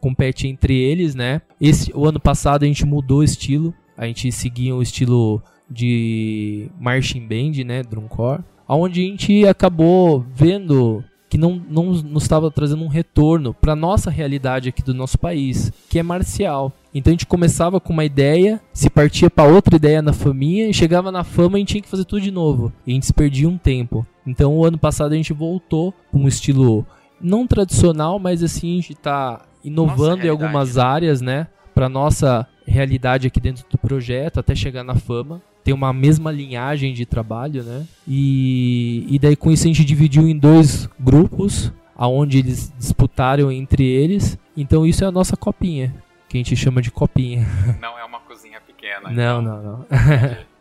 compete entre eles, né? Esse, o ano passado a gente mudou o estilo, a gente seguia o estilo de marching band, né, drumcore, aonde a gente acabou vendo que não, não nos estava trazendo um retorno para nossa realidade aqui do nosso país, que é marcial. Então a gente começava com uma ideia, se partia para outra ideia na família e chegava na fama e a gente tinha que fazer tudo de novo. E a gente se perdia um tempo. Então o ano passado a gente voltou com um estilo não tradicional, mas assim a gente está inovando em algumas né? áreas, né? Para nossa realidade aqui dentro do projeto, até chegar na fama. Tem uma mesma linhagem de trabalho, né? E, e daí com isso a gente dividiu em dois grupos, aonde eles disputaram entre eles. Então isso é a nossa copinha, que a gente chama de copinha. *laughs* Não é uma cozinha pequena. Não, então. não, não.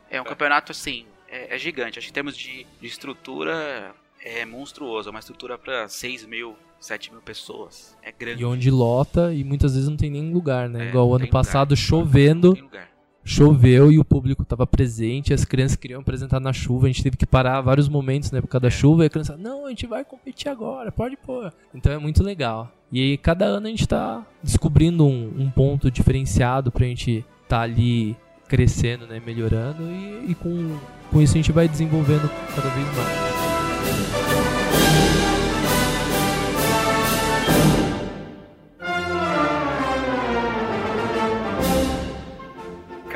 é um campeonato assim, é, é gigante. Acho que em termos de, de estrutura é monstruoso. É uma estrutura para 6 mil 7 mil pessoas. É grande. E onde lota e muitas vezes não tem nem lugar, né? É, Igual o ano passado, lugar. chovendo. Choveu e o público estava presente, as crianças queriam apresentar na chuva, a gente teve que parar vários momentos na época da chuva e a criança, não, a gente vai competir agora, pode pôr. Então é muito legal. E aí cada ano a gente está descobrindo um, um, ponto diferenciado pra gente estar tá ali crescendo, né, melhorando e, e com, com isso a gente vai desenvolvendo cada vez mais.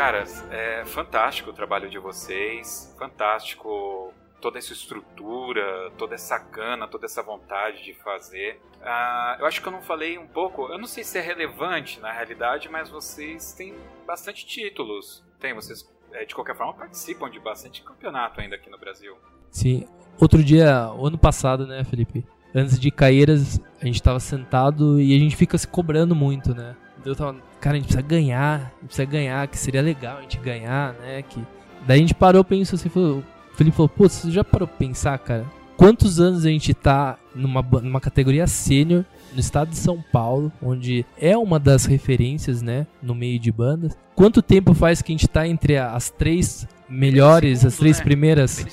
Caras, é fantástico o trabalho de vocês, fantástico toda essa estrutura, toda essa cana, toda essa vontade de fazer. Uh, eu acho que eu não falei um pouco, eu não sei se é relevante na realidade, mas vocês têm bastante títulos. Tem, vocês é, de qualquer forma participam de bastante campeonato ainda aqui no Brasil. Sim. Outro dia, ano passado, né, Felipe? Antes de Caeiras, a gente tava sentado e a gente fica se cobrando muito, né? Eu tava, cara, a gente precisa ganhar, a gente precisa ganhar, que seria legal a gente ganhar, né? Que... Daí a gente parou, pensou assim, falou, o Felipe falou, pô, você já parou pra pensar, cara? Quantos anos a gente tá numa, numa categoria sênior no estado de São Paulo, onde é uma das referências, né, no meio de bandas. Quanto tempo faz que a gente tá entre as três melhores, segundo, as três né? primeiras?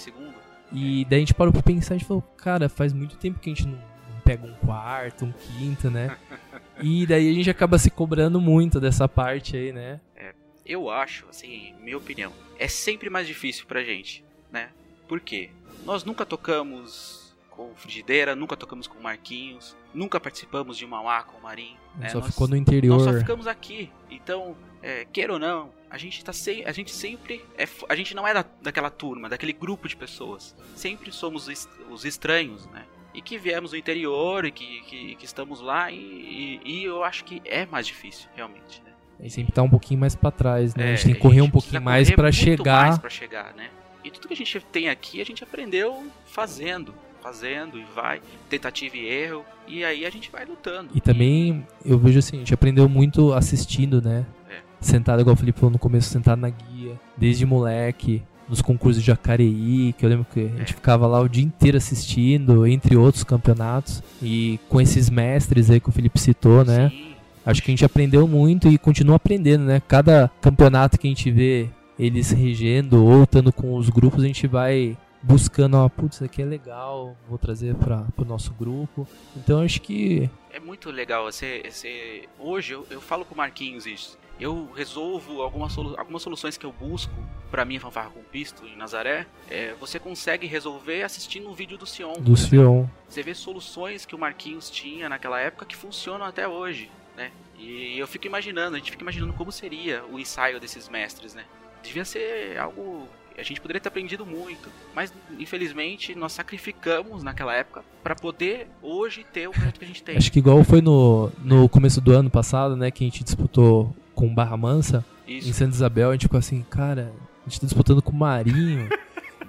E daí a gente parou pra pensar, a gente falou, cara, faz muito tempo que a gente não, não pega um quarto, um quinto, né? *laughs* e daí a gente acaba se cobrando muito dessa parte aí, né? É, eu acho, assim, minha opinião, é sempre mais difícil pra gente, né? Por quê? Nós nunca tocamos com Frigideira, nunca tocamos com Marquinhos, nunca participamos de Mauá com o Marim. Né? Só nós, ficou no interior. Nós só ficamos aqui. Então, é, queira ou não, a gente tá sem, a gente sempre é, a gente não é da, daquela turma, daquele grupo de pessoas. Sempre somos os estranhos, né? E que viemos do interior e que, que, que estamos lá e, e, e, eu acho que é mais difícil, realmente, né? E sempre tá um pouquinho mais para trás, né? É, a gente tem que correr um pouquinho mais para chegar. Mais pra chegar, né? E tudo que a gente tem aqui, a gente aprendeu fazendo, fazendo e vai, tentativa e erro, e aí a gente vai lutando. E também eu vejo assim, a gente aprendeu muito assistindo, né? É. Sentado, igual o Felipe falou no começo, sentado na guia, desde moleque, nos concursos de Jacareí, que eu lembro que a gente é. ficava lá o dia inteiro assistindo, entre outros campeonatos, e com esses mestres aí que o Felipe citou, né? Sim. Acho que a gente aprendeu muito e continua aprendendo, né? Cada campeonato que a gente vê eles regendo ou estando com os grupos, a gente vai buscando, ó, putz, isso aqui é legal, vou trazer para o nosso grupo. Então acho que. É muito legal. Você, você... Hoje eu, eu falo com o Marquinhos isso. Eu resolvo algumas, solu... algumas soluções que eu busco para minha fanfarra com pisto em Nazaré. É, você consegue resolver assistindo um vídeo do Sion. Do Sion. Você vê soluções que o Marquinhos tinha naquela época que funcionam até hoje. Né? E eu fico imaginando, a gente fica imaginando como seria o ensaio desses mestres, né? devia ser algo a gente poderia ter aprendido muito, mas infelizmente nós sacrificamos naquela época para poder hoje ter o projeto que a gente tem. Acho que igual foi no, no começo do ano passado, né, que a gente disputou com Barra Mansa Isso. em Santa Isabel, a gente ficou assim, cara, a gente tá disputando com o Marinho.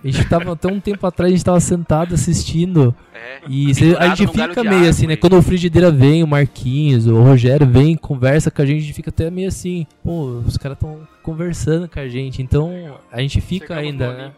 A gente tava até um tempo atrás, a gente tava sentado assistindo. É, e cê, a gente fica meio assim, né? Quando o Frigideira vem, o Marquinhos, o Rogério vem, conversa com a gente, a gente fica até meio assim, pô, os caras tão conversando com a gente. Então a gente fica ainda, né?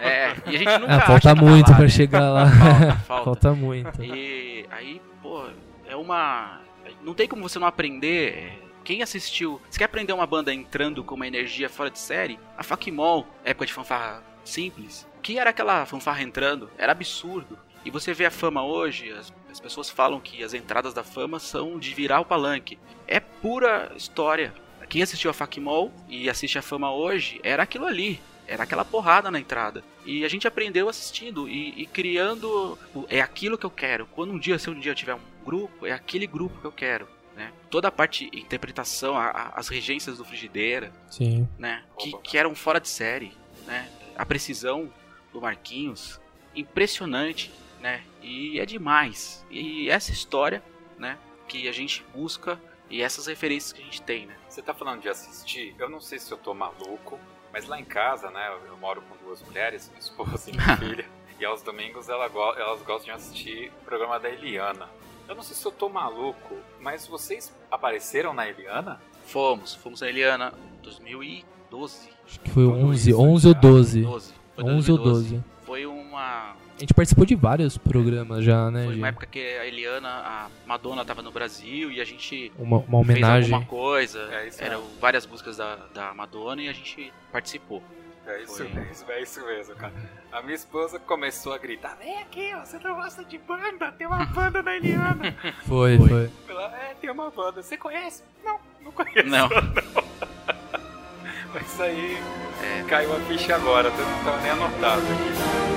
É, e a gente *laughs* nunca ah, falta muito lá, pra né? chegar lá. *laughs* Falta, *laughs* falta. falta muito. E aí, pô, é uma. Não tem como você não aprender quem assistiu, se quer aprender uma banda entrando com uma energia fora de série, a Fakimol, época de fanfarra simples. O que era aquela fanfarra entrando? Era absurdo. E você vê a fama hoje, as, as, pessoas falam que as entradas da fama são de virar o palanque. É pura história. Quem assistiu a Fakimol e assiste a fama hoje, era aquilo ali. Era aquela porrada na entrada. E a gente aprendeu assistindo e, e criando. É aquilo que eu quero. Quando um dia, se um dia eu tiver um grupo, é aquele grupo que eu quero. Né? Toda a parte de interpretação, a, a, as regências do Frigideira, Sim. Né? Que, que eram fora de série. Né? a precisão do Marquinhos, impressionante, né? E é demais. E essa história, né, que a gente busca e essas referências que a gente tem, né? Você tá falando de assistir, eu não sei se eu tô maluco, mas lá em casa, né, eu moro com duas mulheres, minha *laughs* esposa e minha *laughs* filha, e aos domingos ela go elas gostam de assistir o programa da Eliana. Eu não sei se eu tô maluco, mas vocês apareceram na Eliana? Fomos, fomos na Eliana 2012. Acho que foi 11, 11 ou 12. 12. 11 ou 12. Foi uma. A gente participou de vários programas já, né? Foi uma época que a Eliana, a Madonna tava no Brasil e a gente uma, uma homenagem. fez alguma coisa. É, Eram é. várias músicas da, da Madonna e a gente participou. É isso Foi. mesmo, é isso mesmo, cara. A minha esposa começou a gritar: Vem aqui, você não gosta de banda? Tem uma *laughs* banda da Eliana. foi, foi. foi. Ela, é, tem uma banda. Você conhece? Não, não conheço. Não. não. *laughs* Mas aí é. caiu a ficha agora, não tava nem anotado aqui.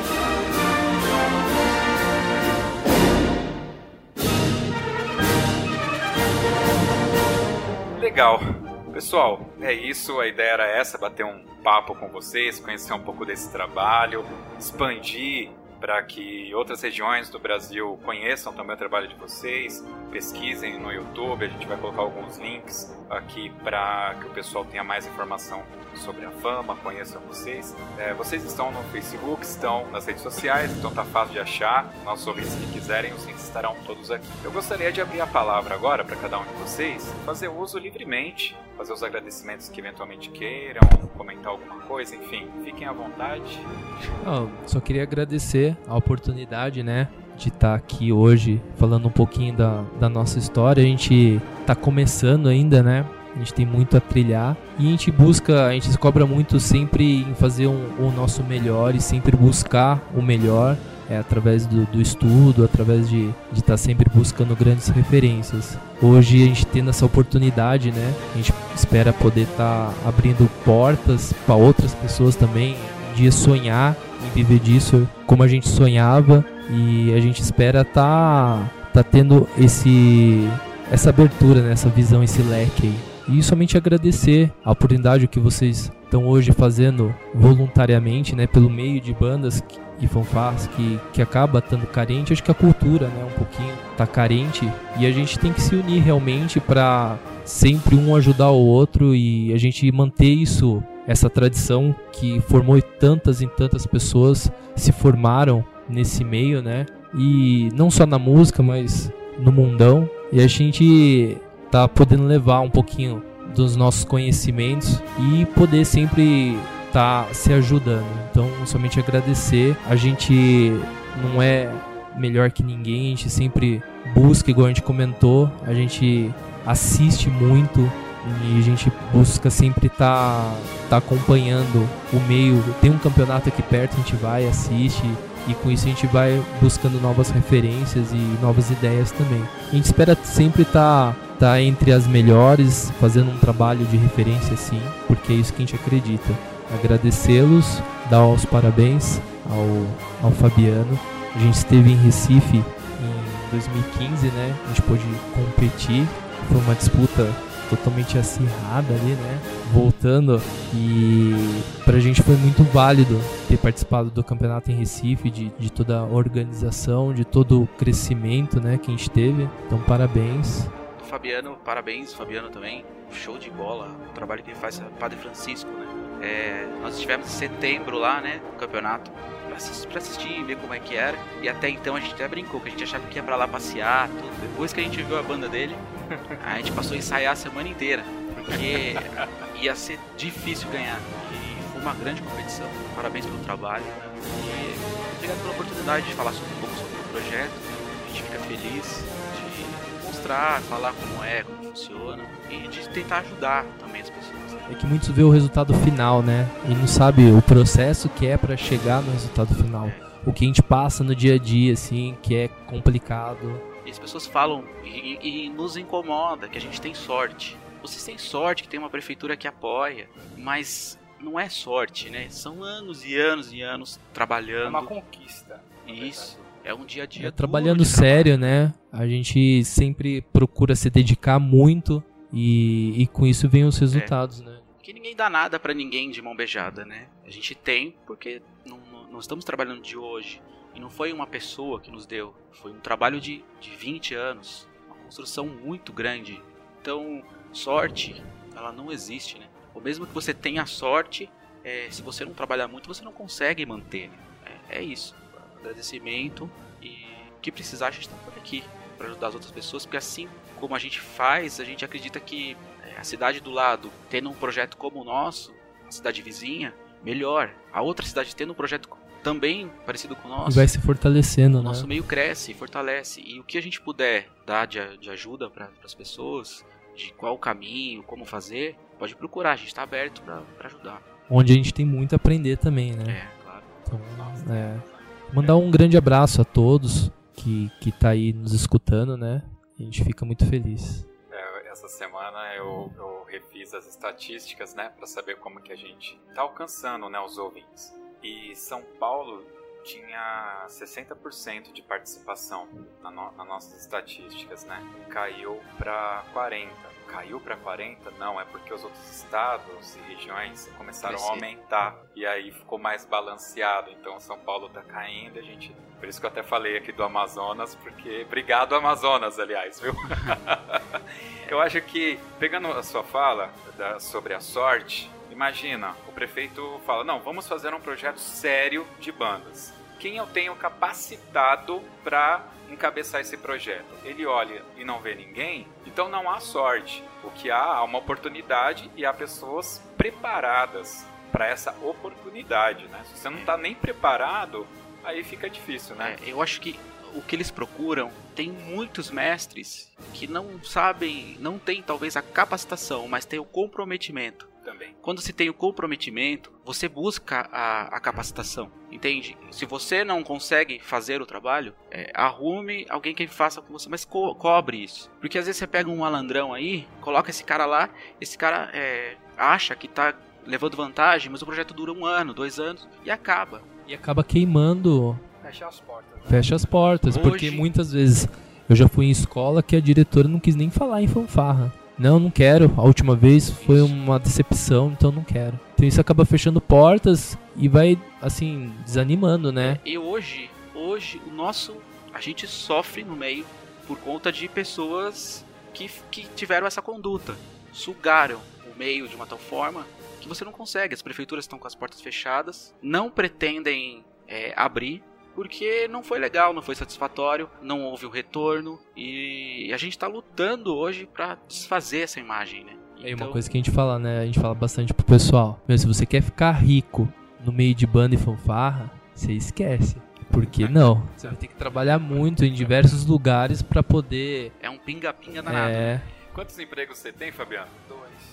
Legal. Pessoal, é isso. A ideia era essa: bater um papo com vocês, conhecer um pouco desse trabalho, expandir para que outras regiões do Brasil conheçam também o trabalho de vocês, pesquisem no YouTube, a gente vai colocar alguns links aqui para que o pessoal tenha mais informação sobre a fama, conheçam vocês. É, vocês estão no Facebook, estão nas redes sociais, então tá fácil de achar. Nossos ouvintes que quiserem, os links estarão todos aqui. Eu gostaria de abrir a palavra agora para cada um de vocês, fazer uso livremente, fazer os agradecimentos que eventualmente queiram, comentar alguma coisa, enfim, fiquem à vontade. Oh, só queria agradecer a oportunidade, né, de estar tá aqui hoje falando um pouquinho da, da nossa história. A gente está começando ainda, né? A gente tem muito a trilhar e a gente busca, a gente se cobra muito sempre em fazer um, o nosso melhor e sempre buscar o melhor é através do, do, estudo, através de estar tá sempre buscando grandes referências. Hoje a gente tendo essa oportunidade, né? A gente espera poder estar tá abrindo portas para outras pessoas também, um dia sonhar em viver disso como a gente sonhava e a gente espera tá, tá tendo esse essa abertura, né? essa visão, esse leque aí. E somente agradecer a oportunidade que vocês estão hoje fazendo voluntariamente, né, pelo meio de bandas e fanfarras que, que acaba estando carente. Acho que a cultura, né, um pouquinho tá carente e a gente tem que se unir realmente para sempre um ajudar o outro e a gente manter isso, essa tradição que formou tantas e tantas pessoas se formaram nesse meio, né? E não só na música, mas no mundão. E a gente tá podendo levar um pouquinho dos nossos conhecimentos e poder sempre tá se ajudando. Então, somente agradecer. A gente não é melhor que ninguém, a gente sempre busca, igual a gente comentou, a gente assiste muito e a gente busca sempre estar tá, tá acompanhando o meio. Tem um campeonato aqui perto, a gente vai, assiste e com isso a gente vai buscando novas referências e novas ideias também. A gente espera sempre estar tá, tá entre as melhores, fazendo um trabalho de referência sim, porque é isso que a gente acredita. Agradecê-los, dar os parabéns ao, ao Fabiano. A gente esteve em Recife em 2015, né? A gente pôde competir. Foi uma disputa totalmente acirrada ali, né? Voltando e pra gente foi muito válido ter participado do campeonato em Recife, de, de toda a organização, de todo o crescimento, né, que a gente teve. Então, parabéns. Fabiano, parabéns, Fabiano também. Show de bola, o trabalho que ele faz, Padre Francisco, né? É, nós estivemos em setembro lá, né, no campeonato, pra assistir, assistir, ver como é que era. E até então a gente até brincou, que a gente achava que ia pra lá passear, tudo. Depois que a gente viu a banda dele, *laughs* a gente passou a ensaiar a semana inteira, porque ia ser difícil ganhar. E foi uma grande competição. Parabéns pelo trabalho. E obrigado pela oportunidade de falar sobre, um pouco sobre o projeto. A gente fica feliz de mostrar, falar como é, como funciona e de tentar ajudar também as pessoas. É que muitos vê o resultado final, né? E não sabe o processo que é para chegar no resultado final. É. O que a gente passa no dia a dia, assim, que é complicado e as pessoas falam e, e, nos incomoda que a gente tem sorte. Vocês têm sorte que tem uma prefeitura que apoia, mas não é sorte, né? São anos e anos e anos trabalhando. É uma conquista. Isso. É um dia a dia. É, trabalhando sério, né? A gente sempre procura se dedicar muito e, e com isso vem os resultados, é. né? Que ninguém dá nada para ninguém de mão beijada, né? A gente tem porque não, não estamos trabalhando de hoje. E não foi uma pessoa que nos deu, foi um trabalho de, de 20 anos, uma construção muito grande. Então, sorte, ela não existe, né? Ou mesmo que você tenha sorte, é, se você não trabalhar muito, você não consegue manter. Né? É, é, isso. Agradecimento e o que precisar, a gente está por aqui para ajudar as outras pessoas, porque assim como a gente faz, a gente acredita que a cidade do lado, tendo um projeto como o nosso, a cidade vizinha, melhor. A outra cidade tendo um projeto também parecido com o nosso. E vai se fortalecendo, o né? Nosso meio cresce, fortalece. E o que a gente puder dar de, de ajuda para as pessoas, de qual o caminho, como fazer, pode procurar. A gente está aberto para ajudar. Onde a gente tem muito a aprender também, né? É, claro. Então, é, mandar um grande abraço a todos que, que tá aí nos escutando, né? A gente fica muito feliz. Essa semana eu, eu refiz as estatísticas, né, para saber como que a gente tá alcançando, né, os ouvintes. E São Paulo tinha 60% de participação na no, nas nossas estatísticas, né? Caiu para 40. Caiu para 40? Não, é porque os outros estados e regiões começaram a aumentar e aí ficou mais balanceado. Então São Paulo tá caindo, a gente por isso que eu até falei aqui do Amazonas, porque obrigado Amazonas, aliás, viu? *laughs* eu acho que pegando a sua fala da, sobre a sorte, Imagina, o prefeito fala: não, vamos fazer um projeto sério de bandas. Quem eu tenho capacitado para encabeçar esse projeto? Ele olha e não vê ninguém, então não há sorte. O que há é uma oportunidade e há pessoas preparadas para essa oportunidade, né? Se você não está nem preparado, aí fica difícil, né? É, eu acho que o que eles procuram tem muitos mestres que não sabem, não tem talvez a capacitação, mas tem o comprometimento também. Quando se tem o comprometimento, você busca a, a capacitação, entende? Se você não consegue fazer o trabalho, é, arrume alguém que faça com você, mas co cobre isso. Porque às vezes você pega um malandrão aí, coloca esse cara lá, esse cara é, acha que tá levando vantagem, mas o projeto dura um ano, dois anos e acaba. E acaba queimando. Fecha as portas. Né? Fecha as portas, Hoje... porque muitas vezes eu já fui em escola que a diretora não quis nem falar em fanfarra. Não, não quero. A última vez foi uma decepção, então não quero. Então isso acaba fechando portas e vai, assim, desanimando, né? E hoje, hoje, o nosso. A gente sofre no meio por conta de pessoas que, que tiveram essa conduta. Sugaram o meio de uma tal forma que você não consegue. As prefeituras estão com as portas fechadas, não pretendem é, abrir porque não foi legal, não foi satisfatório, não houve o retorno e a gente está lutando hoje para desfazer essa imagem, né? É então... uma coisa que a gente fala, né? A gente fala bastante pro pessoal. Meu, se você quer ficar rico no meio de banda e fanfarra, você esquece. Porque não? Você vai ter que trabalhar muito em diversos lugares para poder. É um pinga-pinga danado. É. Quantos empregos você tem, Fabiano?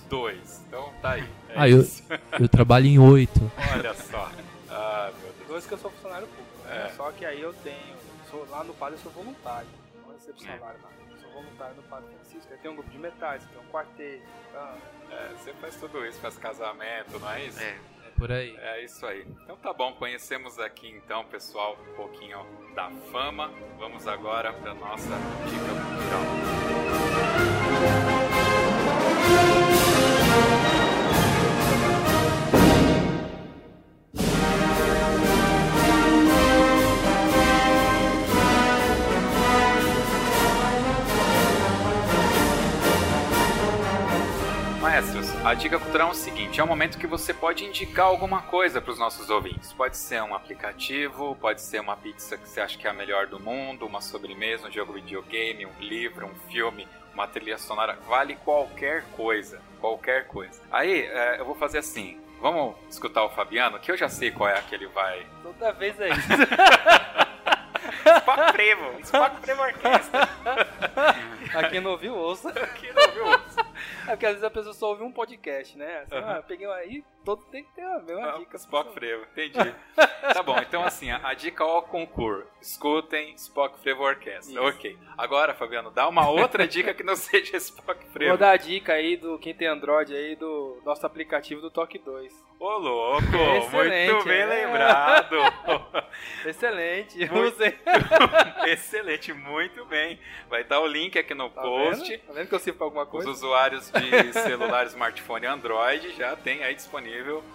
Dois. Então tá aí. É ah, eu, *laughs* eu trabalho em oito. Olha só. Ah, meu Deus. Dois que eu sou funcionário público. É. Só que aí eu tenho, sou, lá no Padre eu sou voluntário, não recebo é. salário lá. Eu sou voluntário no Padre Francisco, aí tem um grupo de metais, tem um quarteto. Então... É, você faz tudo isso, faz casamento, não é isso? É. é por aí. É isso aí. Então tá bom, conhecemos aqui então, pessoal, um pouquinho da fama. Vamos agora para nossa dica cultural. A dica cultural é o seguinte: é um momento que você pode indicar alguma coisa para os nossos ouvintes. Pode ser um aplicativo, pode ser uma pizza que você acha que é a melhor do mundo, uma sobremesa, um jogo videogame, um livro, um filme, uma trilha sonora. Vale qualquer coisa. Qualquer coisa. Aí, é, eu vou fazer assim. Vamos escutar o Fabiano, que eu já sei qual é a que ele vai. Toda vez é isso. *laughs* Spock Prevo, Spock Prevo Orquestra. *laughs* Aqui não ouviu, ouça. Aqui não ouviu, ouça. É porque às vezes a pessoa só ouve um podcast, né? Assim, uhum. ah, peguei aí, todo tem que ter a mesma ah, dica. Spock Frevo, entendi. tá bom, então assim, a, a dica ao concurso. Escutem Spock Frevo Orquestra. Isso. Ok. Agora, Fabiano, dá uma outra dica que não *laughs* seja Spock Frevo. Vou dar a dica aí do quem tem Android aí do nosso aplicativo do Toque 2. Ô, louco! muito bem é. lembrado! *laughs* Excelente! Muito... *laughs* Excelente, muito bem. Vai estar o link aqui no tá post. Vendo? Tá vendo que eu sirvo pra alguma coisa? Os usuários de celular, smartphone Android já tem aí disponível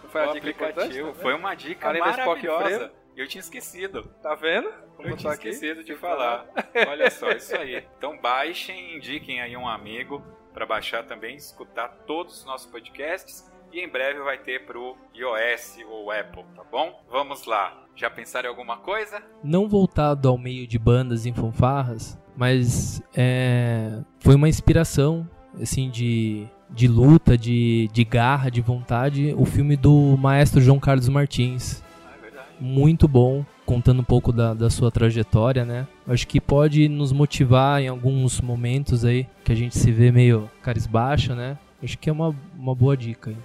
Foi o aplicativo. Tá Foi uma dica Além maravilhosa. Eu tinha esquecido. Tá vendo? Como eu tinha esquecido de falar. Olha só, *laughs* isso aí. Então baixem, indiquem aí um amigo para baixar também, escutar todos os nossos podcasts e em breve vai ter pro iOS ou Apple, tá bom? Vamos lá. Já pensaram em alguma coisa? Não voltado ao meio de bandas em fanfarras, mas é, foi uma inspiração assim de, de luta, de, de garra, de vontade, o filme do maestro João Carlos Martins. É. Muito bom, contando um pouco da, da sua trajetória, né? Acho que pode nos motivar em alguns momentos aí que a gente se vê meio carisbaixo, né? Acho que é uma, uma boa dica aí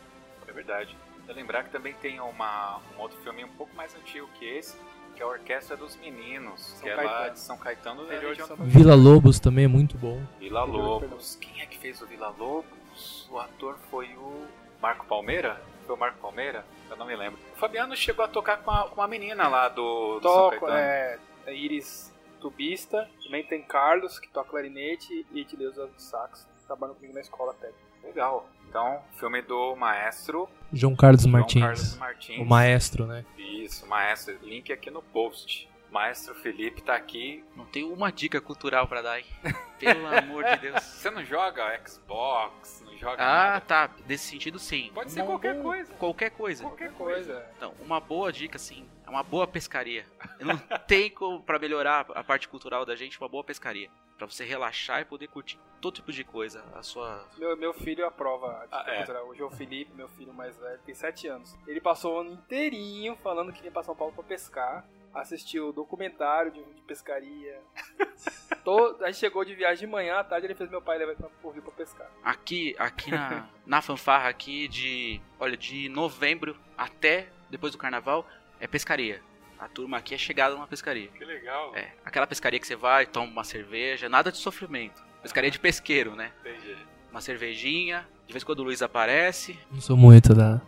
verdade. Eu lembrar que também tem uma, um outro filme um pouco mais antigo que esse, que é a Orquestra dos Meninos, São que Caetano. é lá de São Caetano da região de Vila Lobos também é muito bom. Vila Lobos. Quem é que fez o Vila Lobos? O ator foi o Marco Palmeira? Foi o Marco Palmeira? Eu não me lembro. O Fabiano chegou a tocar com uma, com uma menina lá do, do Toco, é, é Iris Tubista. Também tem Carlos, que toca clarinete, e Edileuza do sax. Trabalham comigo na escola técnica. Legal. Então, filme do maestro João Carlos João Martins. Carlos Martins. O maestro, né? Isso, maestro. Link aqui no post. Maestro Felipe tá aqui. Não tem uma dica cultural pra dar, hein? Pelo amor de Deus. *laughs* Você não joga Xbox, não joga Ah, nada? tá. Desse sentido, sim. Pode ser qualquer coisa. Qualquer coisa. Qualquer Coisa. coisa. Então, uma boa dica, sim, é uma boa pescaria. Não *laughs* tem como, pra melhorar a parte cultural da gente, uma boa pescaria. Pra você relaxar e poder curtir todo tipo de coisa. A sua. Meu, meu filho aprova a Ah, é. cultural. O João Felipe, meu filho mais velho, tem 7 anos. Ele passou o ano inteirinho falando que ia pra São Paulo pra pescar. Assistiu documentário de, de pescaria. *laughs* Todo, a gente chegou de viagem de manhã, à tarde ele fez meu pai levar pra, pro rio pra pescar. Aqui, aqui na, na fanfarra aqui de. Olha, de novembro até depois do carnaval é pescaria. A turma aqui é chegada numa pescaria. Que legal. É, aquela pescaria que você vai, toma uma cerveja, nada de sofrimento. Pescaria de pesqueiro, né? Entendi. Uma cervejinha, de vez em quando o Luiz aparece. Não sou muito da.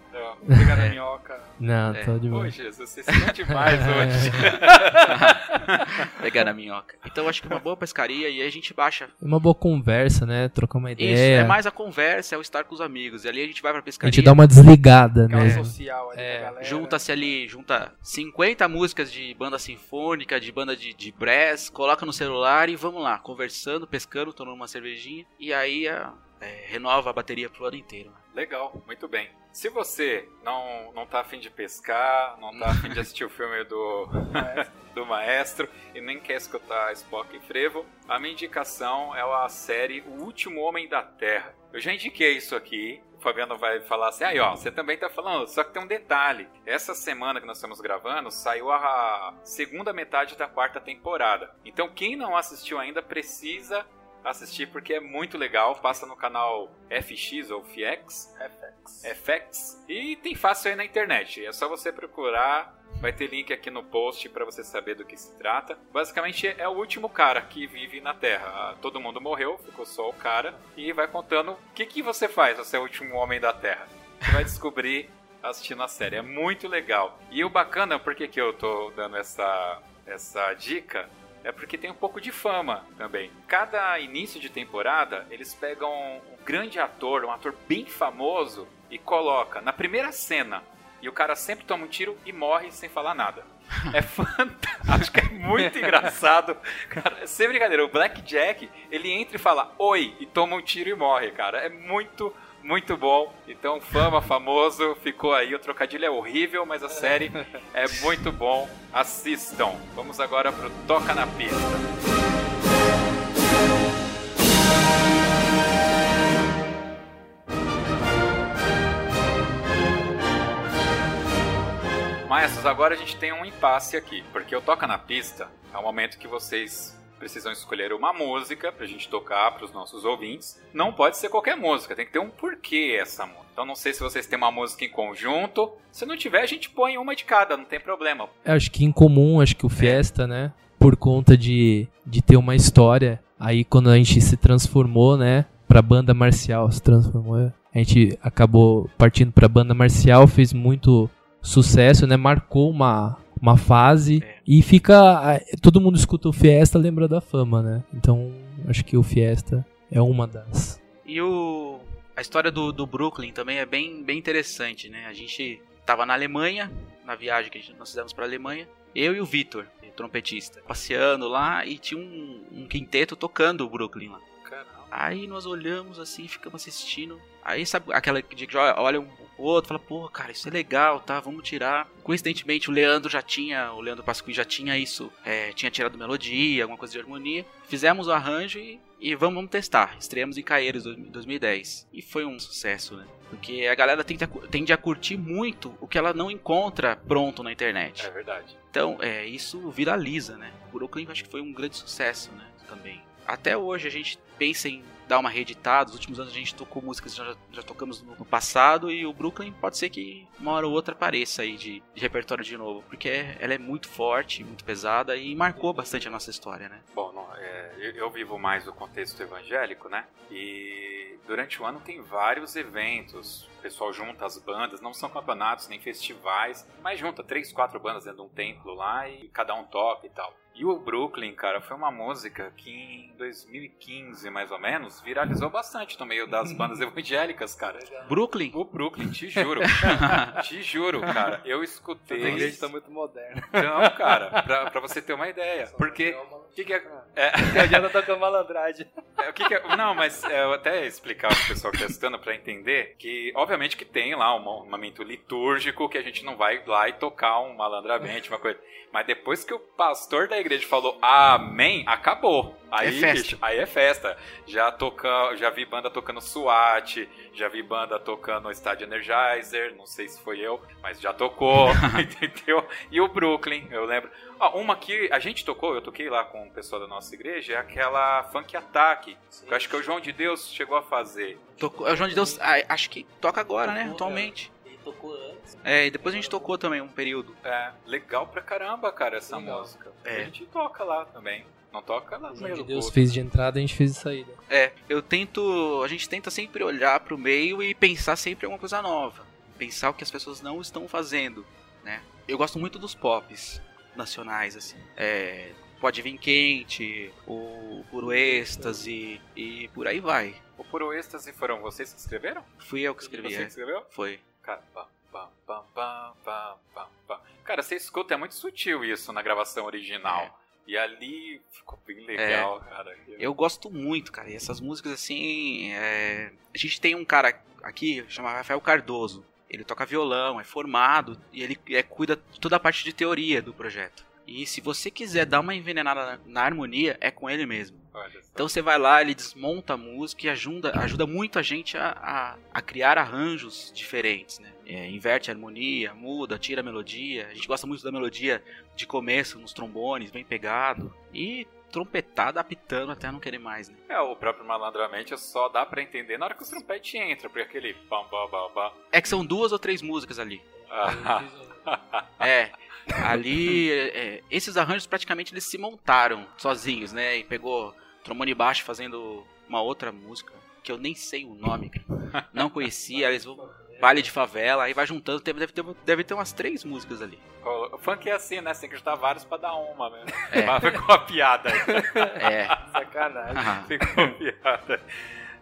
Pegar na É. minhoca. Não, É. tô de Ô, boa. Jesus, você se sente demais *laughs* hoje. *laughs* Pegar na minhoca. Então eu acho que uma boa pescaria e aí a gente baixa. É uma boa conversa, né? Trocar uma Isso, ideia. é mais a conversa, é o estar com os amigos. E ali a gente vai pra A pescaria. gente dá uma desligada, né? social ali É. Junta-se ali, junta 50 músicas de banda sinfônica, de banda de, de brass, coloca no celular e vamos lá, conversando, pescando, tomando uma cervejinha. E aí a- é, renova a bateria pro ano inteiro. né? Legal, muito bem. Se você não, não tá afim de pescar, não tá afim de assistir o filme do, *laughs* do Maestro e nem quer escutar Spock e Frevo, a minha indicação é a série O Último Homem da Terra. Eu já indiquei isso aqui. O Fabiano vai falar assim, aí ó, você também tá falando, só que tem um detalhe. Essa semana que nós estamos gravando, saiu a segunda metade da quarta temporada. Então quem não assistiu ainda precisa assistir porque é muito legal. Passa no canal FX ou FX, FX. FX e tem fácil aí na internet. É só você procurar. Vai ter link aqui no post para você saber do que se trata. Basicamente é o último cara que vive na Terra. Todo mundo morreu, ficou só o cara e vai contando o que, que você faz, você é o último homem da Terra. Você vai descobrir assistindo a série. É muito legal. E o bacana, por que, que eu tô dando essa, essa dica? É porque tem um pouco de fama também. Cada início de temporada, eles pegam um grande ator, um ator bem famoso, e coloca na primeira cena. E o cara sempre toma um tiro e morre sem falar nada. É *laughs* fantástico, acho que é muito engraçado. Cara, sem brincadeira, o Black Jack, ele entra e fala oi e toma um tiro e morre, cara. É muito, muito bom. Então, fama, famoso, ficou aí. O trocadilho é horrível, mas a série *laughs* é muito bom. Assistam. Vamos agora pro Toca na Pista. Maestros, agora a gente tem um impasse aqui, porque o Toca na Pista é o momento que vocês precisam escolher uma música pra gente tocar pros nossos ouvintes. Não pode ser qualquer música, tem que ter um porquê essa música. Então não sei se vocês têm uma música em conjunto. Se não tiver, a gente põe uma de cada, não tem problema. Eu acho que em comum, acho que o Fiesta, né? Por conta de, de ter uma história. Aí quando a gente se transformou, né? Pra banda marcial, se transformou. A gente acabou partindo pra banda marcial, fez muito sucesso, né? Marcou uma, uma fase. É. E fica. Todo mundo escuta o Fiesta, lembra da fama, né? Então acho que o Fiesta é uma das. E o a história do, do Brooklyn também é bem, bem interessante, né? A gente tava na Alemanha, na viagem que gente- nós fizemos pra Alemanha, eu e o Vitor, o trompetista, passeando lá e tinha um, um quinteto tocando o Brooklyn lá. Caramba. Aí nós olhamos assim, ficamos assistindo. Aí sabe aquela de que olha um o outro, fala, pô, cara, isso é legal, tá? Vamos tirar. Coincidentemente, o Leandro já tinha, o Leandro Pasqui já tinha isso, é, tinha tirado melodia, alguma coisa de harmonia. Fizemos o arranjo e, e vamos, vamos testar. Estreamos em Caeiros em 2010. E foi um sucesso, né? Porque a galera tende a, tende a curtir muito o que ela não encontra pronto na internet. É verdade. Então, é, isso viraliza, né? O Brooklyn acho que foi um grande sucesso, né? Também. Até hoje a gente pensa em dar uma reeditada. Nos últimos anos a gente tocou músicas que já, já tocamos no, no passado e o Brooklyn pode ser que uma hora ou outra apareça aí de, de repertório de novo, porque ela é muito forte, muito pesada e marcou bastante a nossa história, né? Bom, não, é, eu, eu vivo mais o contexto evangélico, né? E durante o ano tem vários eventos. O pessoal junta as bandas, não são campeonatos nem festivais, mas junta três, quatro bandas dentro de um templo lá e cada um toca e tal. E o Brooklyn, cara, foi uma música que em 2015, mais ou menos, viralizou bastante no meio das bandas *laughs* evangélicas, cara. Brooklyn? O Brooklyn, te juro. *laughs* te juro, cara. Eu escutei. A igreja tá muito moderna. Não, cara, pra, pra você ter uma ideia. Porque. O que, que é. é... *laughs* Não adianta tocar malandragem. É, o que, que é... Não, mas é, eu até explicar pro pessoal que tá escutando pra entender que, obviamente, que tem lá um, um momento litúrgico que a gente não vai lá e tocar um malandramente, uma coisa. Mas depois que o pastor da igreja falou amém, acabou. Aí, é festa. Bicho, aí é festa. Já toca, já vi banda tocando SWAT, já vi banda tocando Estádio Energizer, não sei se foi eu, mas já tocou, *laughs* entendeu? E o Brooklyn, eu lembro. Ó, uma que a gente tocou, eu toquei lá com o pessoal da nossa igreja, é aquela Funk Attack. Que eu acho que o João de Deus chegou a fazer. Tocou, o João de Deus, ah, acho que toca agora, né? Atualmente. Ele tocou antes. É, e depois a gente tocou também um período. É, legal pra caramba, cara, essa Legal. música. É. A gente toca lá também. Não toca lá no de Deus fez de entrada, a gente fez de saída. É, eu tento. A gente tenta sempre olhar pro meio e pensar sempre em alguma coisa nova. Pensar o que as pessoas não estão fazendo, né? Eu gosto muito dos pops nacionais, assim. É. Pode vir quente, o puro êxtase e por aí vai. O Puro Êxtase foram vocês que escreveram? Fui eu que escrevi, Você é. que escreveu? Foi. Cara. Cara, você escuta, é muito sutil isso na gravação original. E ali ficou bem legal, cara. Eu gosto muito, cara. E essas músicas, assim. é, A gente tem um cara aqui, chama Rafael Cardoso. Ele toca violão, é formado e ele é, cuida toda a parte de teoria do projeto. E se você quiser dar uma envenenada na, na harmonia, é com ele mesmo. Então você vai lá, ele desmonta a música e ajuda, ajuda muito a gente a, a, a criar arranjos diferentes, né? É, inverte a harmonia, muda, tira a melodia. A gente gosta muito da melodia de começo, nos trombones, bem pegado. E trompetada apitando até não querer mais, né? É, o próprio Malandramente só dá pra entender na hora que o trompete entra, porque aquele pam, pam, pam, pam. É que são duas ou três músicas ali. *laughs* É. Ali, é, esses arranjos praticamente eles se montaram sozinhos, né? E pegou trombone baixo fazendo uma outra música que eu nem sei o nome, cara. não conhecia. Eles vão baile de favela, aí vai juntando, deve, ter, deve ter umas três músicas ali. o funk é assim, né? Você tem que juntar vários pra dar uma mesmo. É. Mas ficou a piada aí. É. *laughs* Sacanagem. Ah, Ficou piada.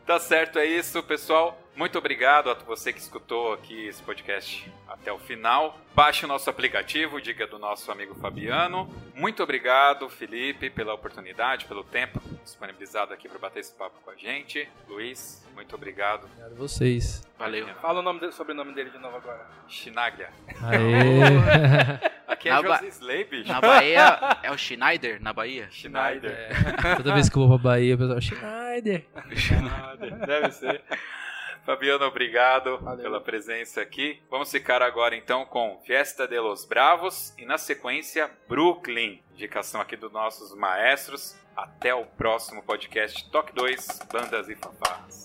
Tá certo, é isso, pessoal. Muito obrigado a você que escutou aqui esse podcast até o final. Baixe o nosso aplicativo, dica do nosso amigo Fabiano. Muito obrigado, Felipe, pela oportunidade, pelo tempo disponibilizado aqui para bater esse papo com a gente. Luiz, muito obrigado. Obrigado a vocês. valeu. Fala o nome dele, sobrenome dele de novo agora. Schnaglia. Aê! *laughs* Aqui é Na ba- José Slay, bicho. Na Bahia *laughs* é o Schneider, na Bahia. Schneider. É, toda vez que eu vou pra Bahia, o pessoal, Schneider. Schneider. Deve ser. *laughs* Fabiano, obrigado Valeu. pela presença aqui. Vamos ficar agora então com Fiesta de los Bravos e na sequência Brooklyn, indicação aqui dos nossos maestros. Até o próximo podcast Toque 2, Bandas e Fanfarras.